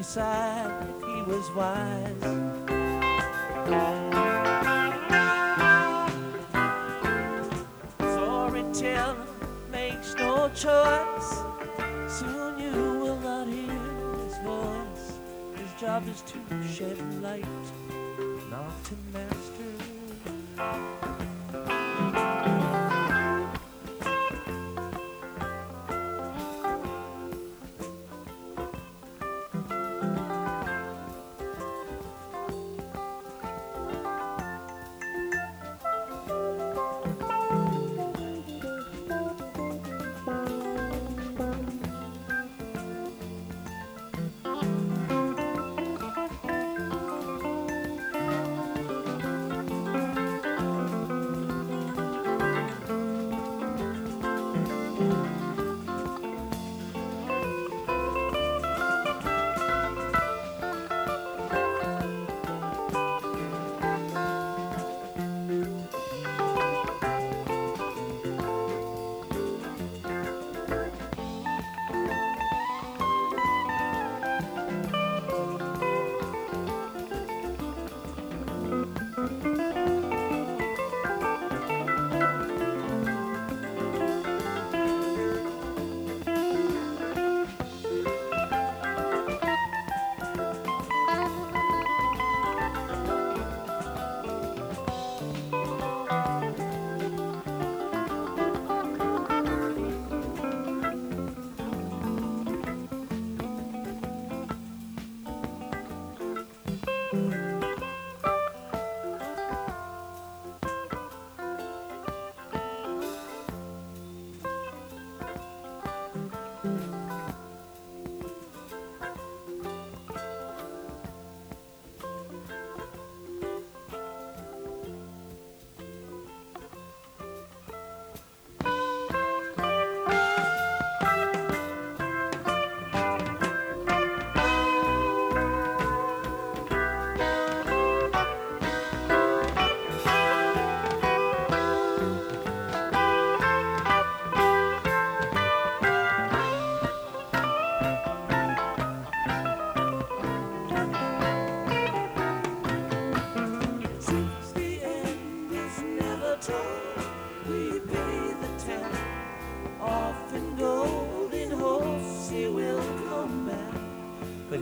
be if he was wise. Storyteller makes no choice. Soon you will not hear his voice. His job is to shed light, not to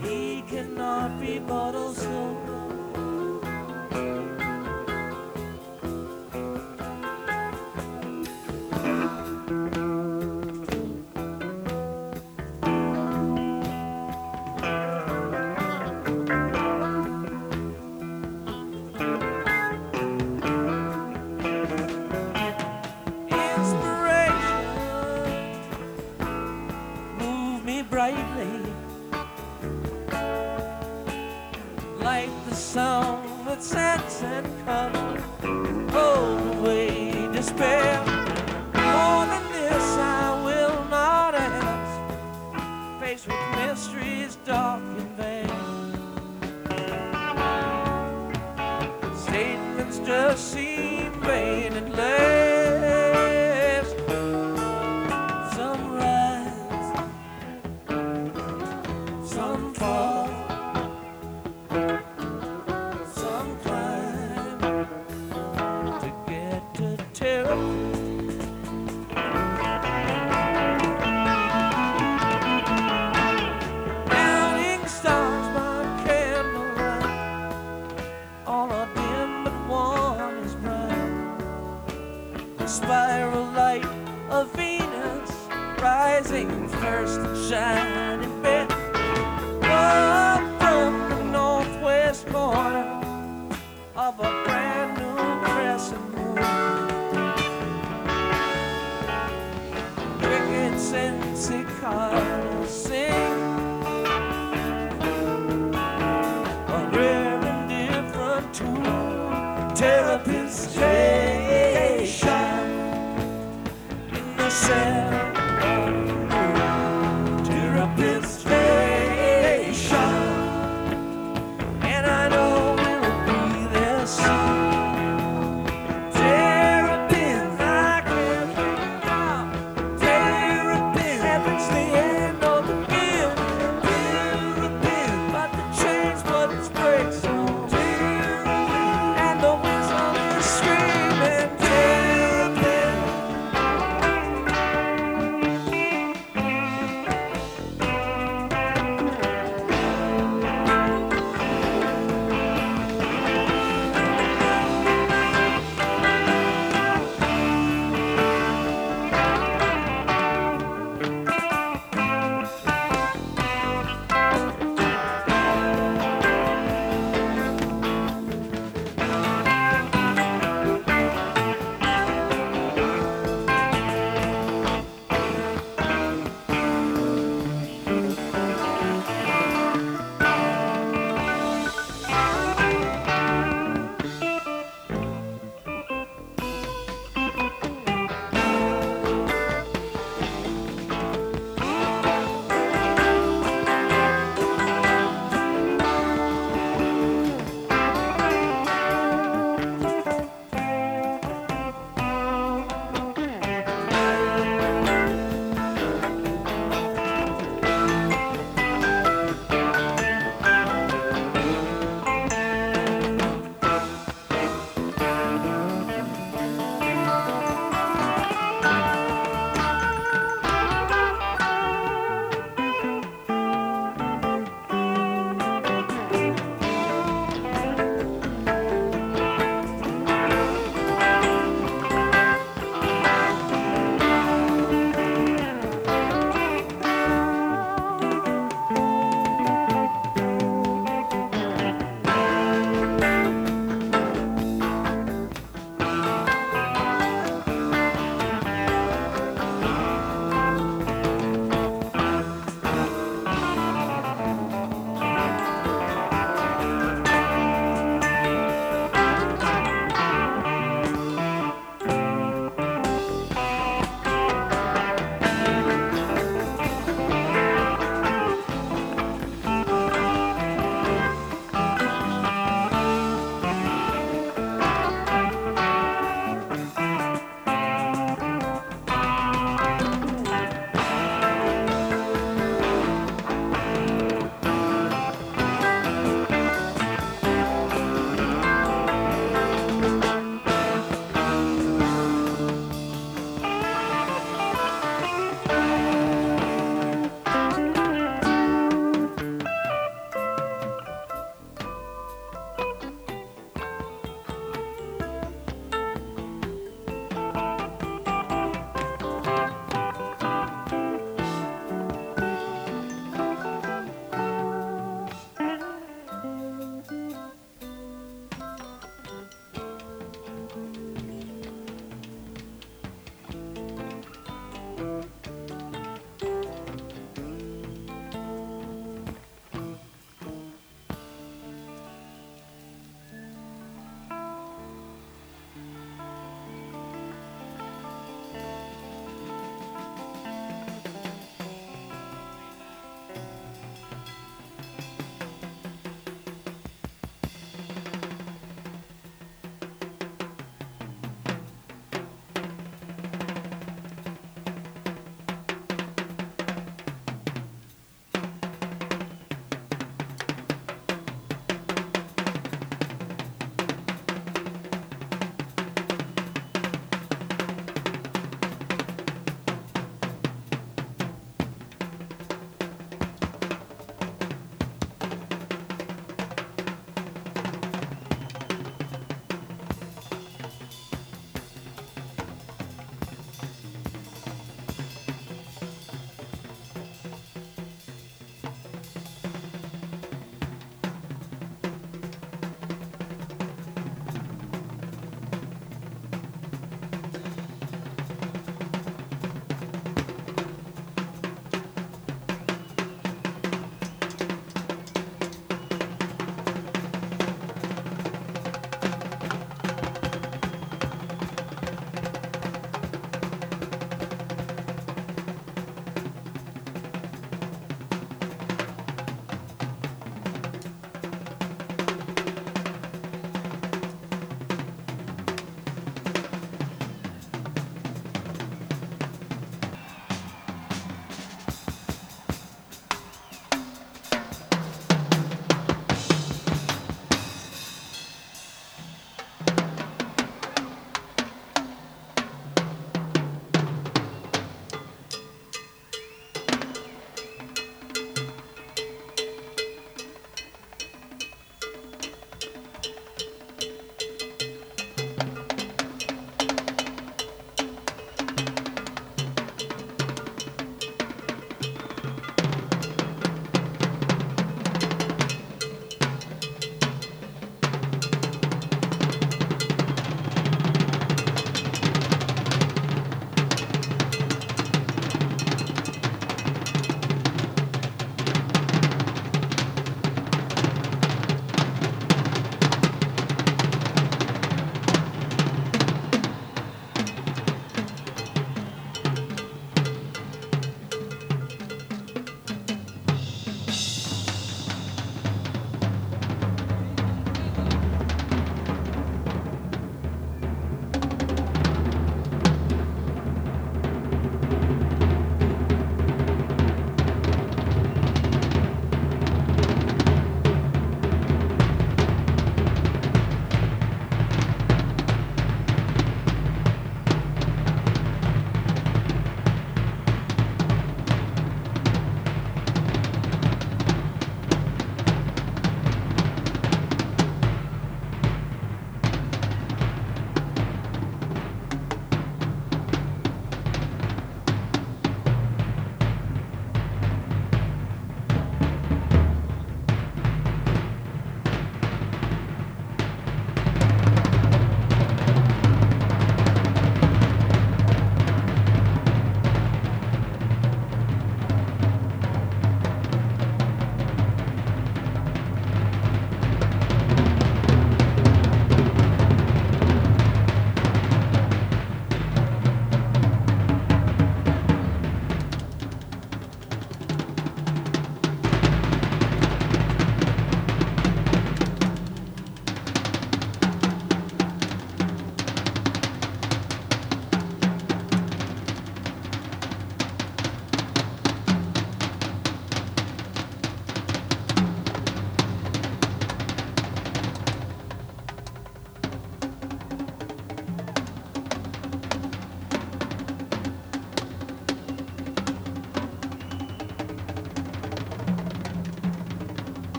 but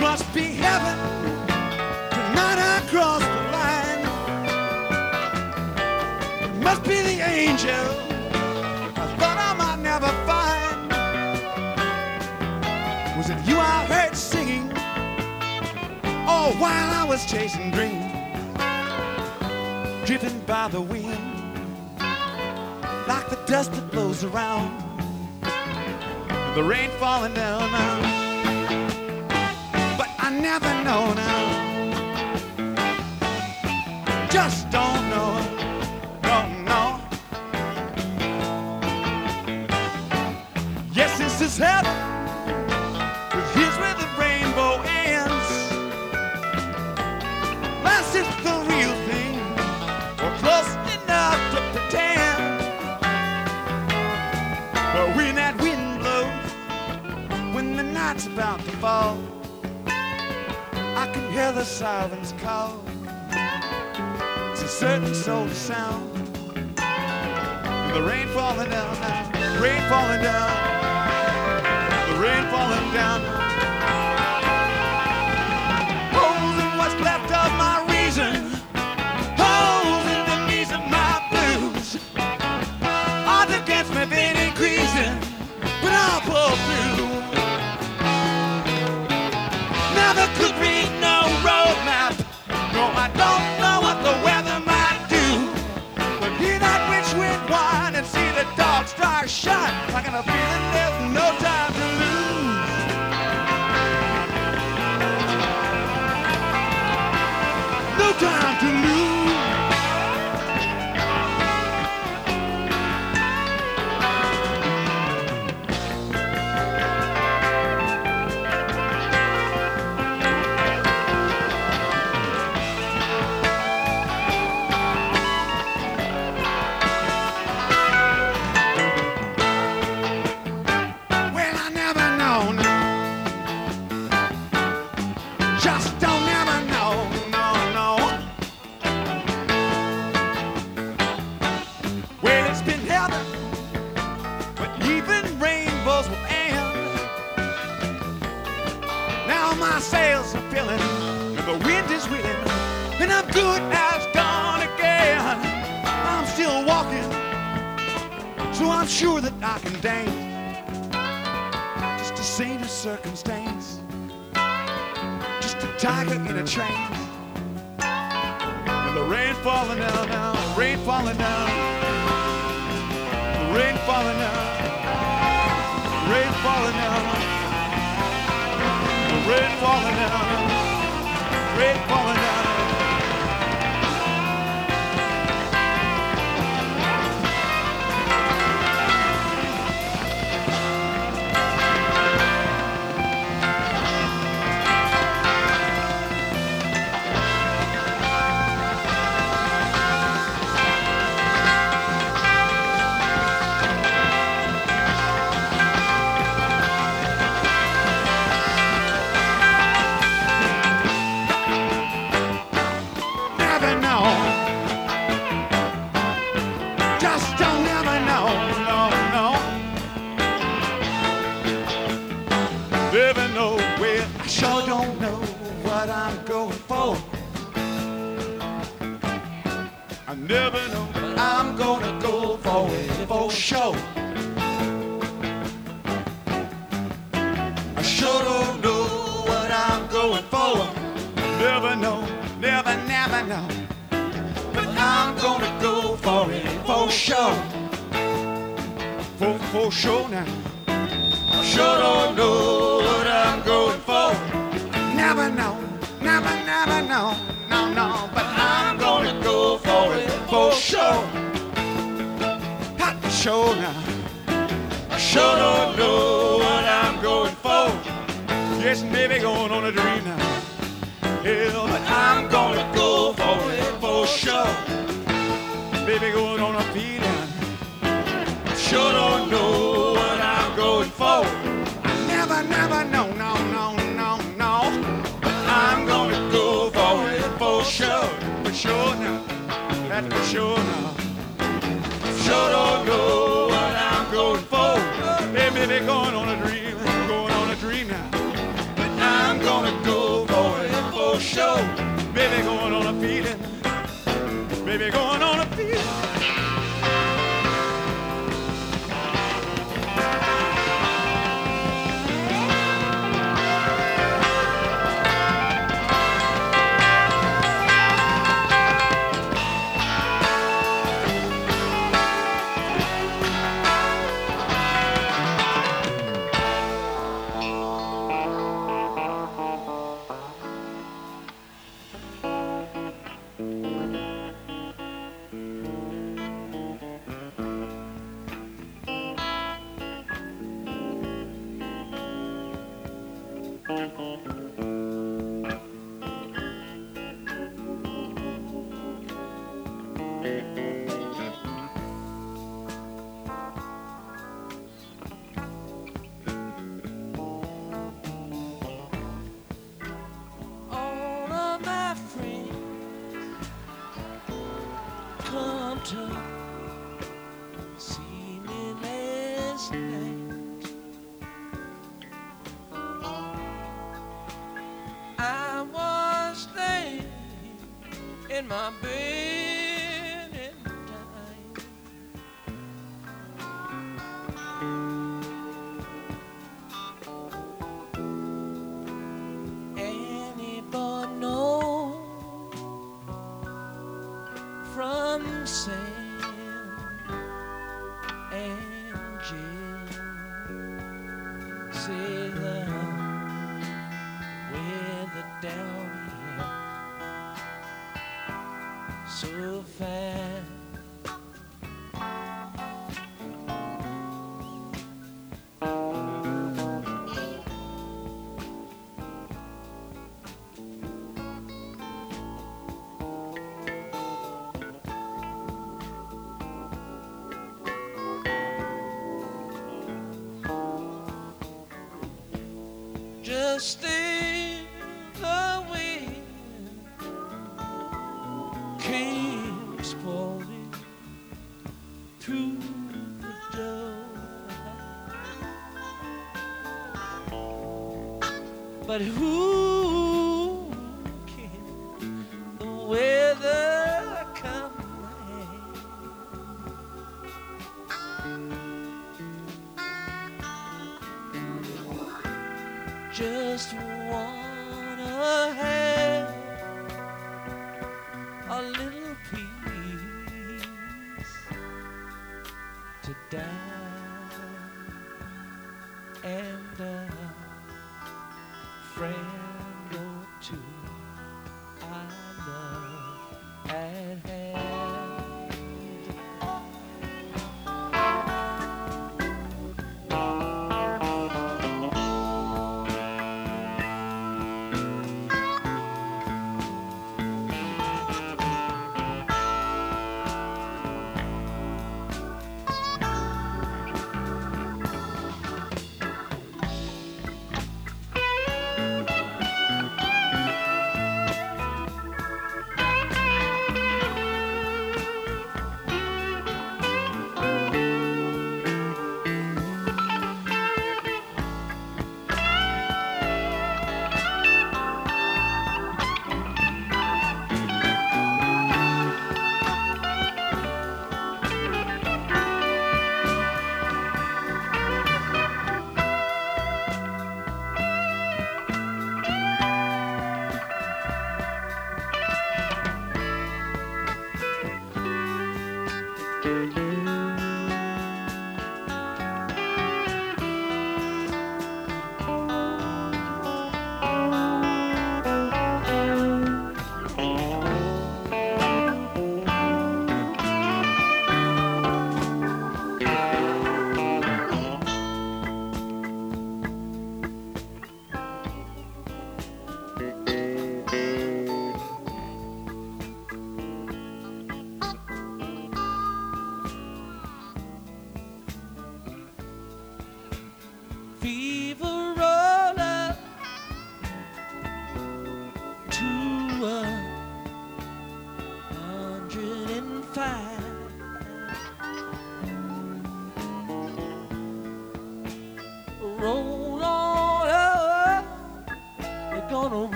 must be heaven. Tonight I crossed the line. It must be the angel I thought I might never find. Was it you I heard singing? Oh, while I was chasing dreams, driven by the wind, like the dust that blows around, the rain falling down. On never know now. Just don't. sound. The rain falling down now, rain falling down. I sure don't know what I'm going for. Never know, never, never know, no, no. But I'm gonna go for it for sure. Not for sure now. I sure don't know what I'm going for. Yes, maybe going on a dream now. Yeah, but I'm gonna go for it for sure. Maybe going on a feeling. sure now. Sure don't know what I'm going for. They may be going But who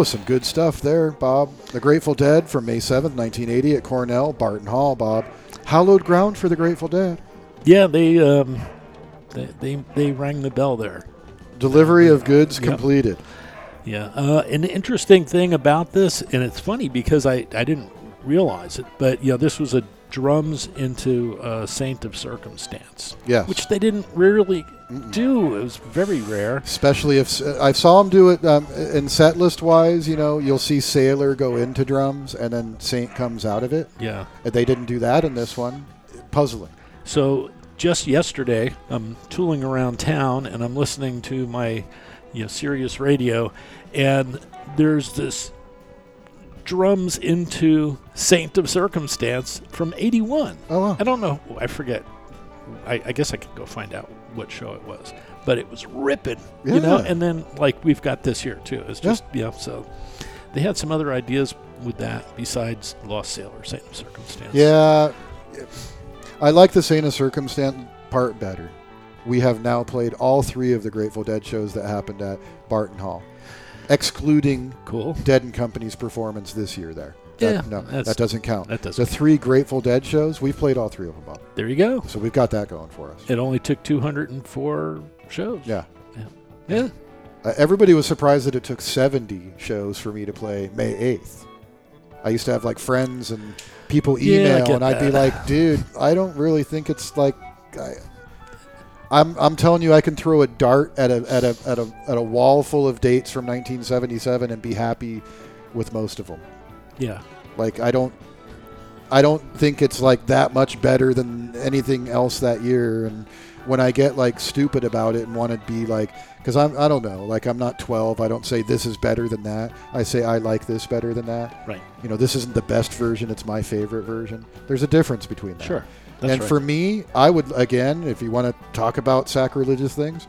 was some good stuff there, Bob. The Grateful Dead from May 7th, 1980 at Cornell, Barton Hall, Bob. Hallowed ground for the Grateful Dead. Yeah, they um, they, they they rang the bell there. Delivery of goods Yep. completed. Yeah. Uh, an interesting thing about this, and it's funny because I, I didn't realize it, but you know, this was a drums into uh, Saint of Circumstance, Yes. which they didn't do. It was very rare. Especially if I saw him do it um, in set list wise, you know, you'll see Sailor go into drums and then Saint comes out of it. Yeah. They didn't do that in this one. Puzzling. So just yesterday, I'm tooling around town and I'm listening to my, you know, Sirius radio, and there's this drums into Saint of Circumstance from '81. Oh, wow. I don't know. I forget. I, I guess I could go find out what show it was, but it was ripping, you know. And then like we've got this here too. It's just yeah. So they had some other ideas with that besides Lost Sailor, Saint of Circumstance. Yeah. I like the Saint of Circumstance part better. We have now played all three of the Grateful Dead shows that happened at Barton Hall, excluding Cool. Dead and Company's performance this year there. That, Yeah, no, that doesn't count. that doesn't The three Grateful Dead shows, we've played all three of them, Bob. There you go. So we've got that going for us. It only took 204 shows. Yeah. Yeah. Uh, everybody was surprised that it took 70 shows for me to play May 8th. I used to have like friends and people Yeah, email, get and I'd be like, dude, I don't really think it's like. I, I'm, I'm telling you, I can throw a dart at a, at, a, at, a, at a wall full of dates from 1977 and be happy with most of them. Yeah. Like I don't, I don't think it's like that much better than anything else that year. And when I get like stupid about it and want to be like, because I'm, I don't know, like I'm not 12. I don't say this is better than that. I say I like this better than that. Right. You know, this isn't the best version. It's my favorite version. There's a difference between that. Sure. That's and right. for me, I would again, if you want to talk about sacrilegious things,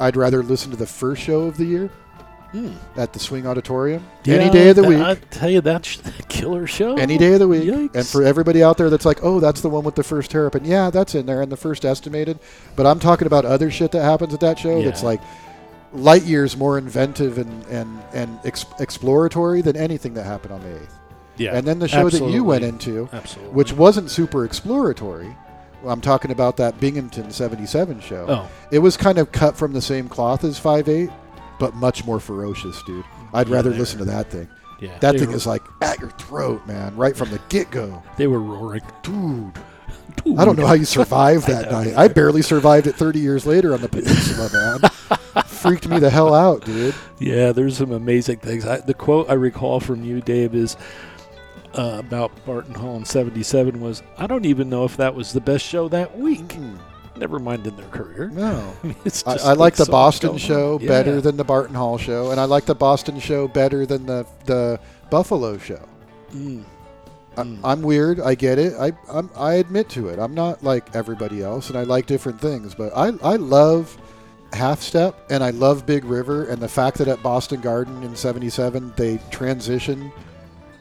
I'd rather listen to the first show of the year at the Swing Auditorium any Hmm. Day of the week. I tell you, that's a killer show. Any day of the week. Yikes. And for everybody out there that's like, oh, that's the one with the first terrapin. Yeah, that's in there and the first estimated. But I'm talking about other shit that happens at that show that's like light years more inventive and, and, and ex- exploratory than anything that happened on the 8th. yeah. And then the show that you went into, Absolutely. which wasn't super exploratory. I'm talking about that Binghamton 77 show. Oh. It was kind of cut from the same cloth as 5'8, but much more ferocious, dude. I'd Yeah, rather they listen to that thing. Yeah. That they thing were, is like at your throat, man, right from the get go. They were roaring. Dude. I don't know how you survived that night. I barely survived it 30 years later on the peninsula, man. Freaked me the hell out, dude. Yeah, there's some amazing things. I, the quote I recall from you, Dave, is uh, about Barton Hall in '77 was, "I don't even know if that was the best show that week. Never mind in their career. No. it's I, just I like the Boston show on. better Yeah. than the Barton Hall show, and I like the Boston show better than the the Buffalo show. Mm. I, I'm weird. I get it. I I'm, I admit to it. I'm not like everybody else, and I like different things. But I I love Half Step, and I love Big River, and the fact that at Boston Garden in '77 they transitioned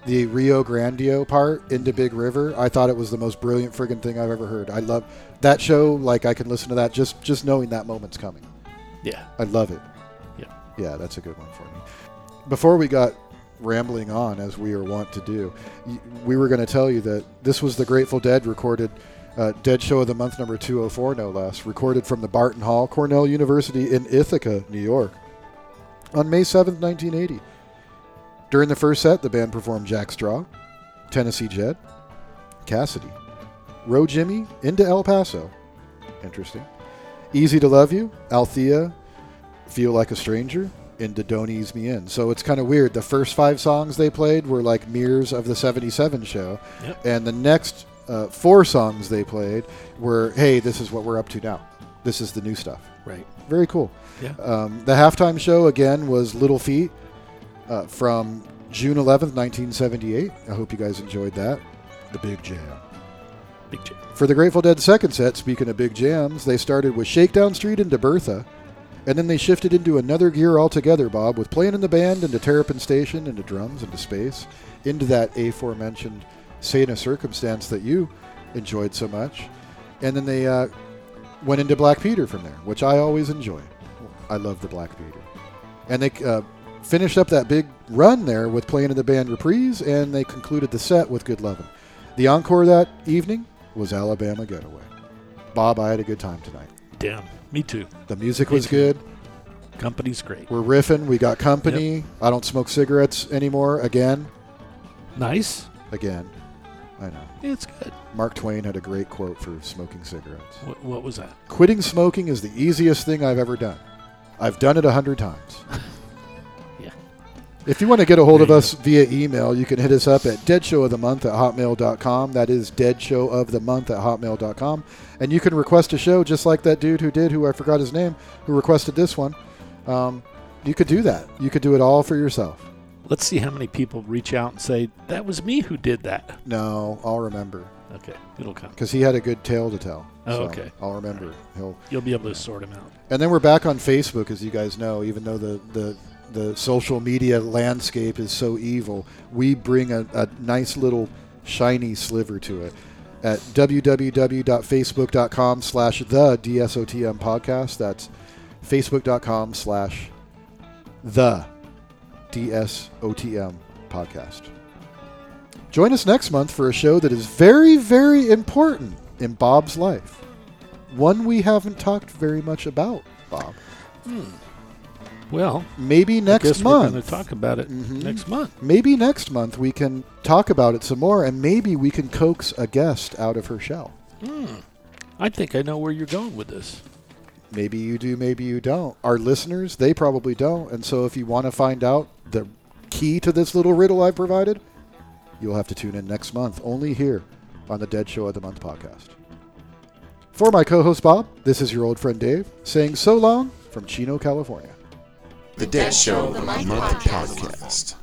the Rio Grande part into Big River. I thought it was the most brilliant friggin' thing I've ever heard. I love that show. Like I can listen to that just just knowing that moment's coming. Yeah. I love it. Yeah. Yeah, that's a good one for me. Before we got rambling on, as we are wont to do, we were going to tell you that this was the Grateful Dead recorded, uh, Dead Show of the Month number 204, no less, recorded from the Barton Hall, Cornell University in Ithaca, New York, on May 7th, 1980. During the first set, the band performed Jack Straw, Tennessee Jed, Cassidy, Row Jimmy, into El Paso. Interesting. Easy to Love You, Althea, Feel Like a Stranger, into Don't Ease Me In. So it's kind of weird. The first five songs they played were like mirrors of the 77 show. Yep. And the next uh, four songs they played were, hey, this is what we're up to now. This is the new stuff. Right. Very cool. Yeah. Um, the halftime show, again, was Little Feat uh, from June 11th, 1978. I hope you guys enjoyed that. The Big Jam. Big J. For the Grateful Dead second set, speaking of big jams, they started with Shakedown Street into Bertha, and then they shifted into another gear altogether, Bob, with playing in the band into Terrapin Station, into drums, into space, into that aforementioned of Circumstance that you enjoyed so much. And then they uh, went into Black Peter from there, which I always enjoy. I love the Black Peter. And they uh, finished up that big run there with playing in the band Reprise, and they concluded the set with Good Lovin'. The encore that evening was Alabama Getaway. Bob, I had a good time tonight. Damn, me too. The music Me was too. good. Company's great. We're riffing. We got company. I don't smoke cigarettes anymore. Again. Nice. Again. I know. It's good. Mark Twain had a great quote for smoking cigarettes. What, what was that? Quitting smoking is the easiest thing I've ever done. I've done it a hundred times. If you want to get a hold of us via email, you can hit us up at deadshowofthemonth at hotmail.com. That is deadshowofthemonth at hotmail.com. And you can request a show just like that dude who did, who I forgot his name, who requested this one. Um, you could do that. You could do it all for yourself. Let's see how many people reach out and say that was me who did that. No, I'll remember Okay, it'll come. because he had a good tale to tell. Oh, So okay. I'll remember. He'll You'll be able to sort him out. And then we're back on Facebook, as you guys know. Even though the the, the social media landscape is so evil, we bring a, a nice little shiny sliver to it at www.facebook.com slash the DSOTM podcast. That's facebook.com slash the DSOTM podcast. Join us next month for a show that is very, very important in Bob's life. One we haven't talked very much about, Bob. Hmm. Well, Maybe next guess we're month. going to talk about it Mhm. next month. Maybe next month we can talk about it some more, and maybe we can coax a guest out of her shell. I think I know where you're going with this. Maybe you do, maybe you don't. Our listeners, they probably don't. And so if you want to find out the key to this little riddle I've provided, you'll have to tune in next month, only here on the Dead Show of the Month podcast. For my co host Bob, this is your old friend Dave saying so long from Chino, California. The Dead Show of the Month podcast.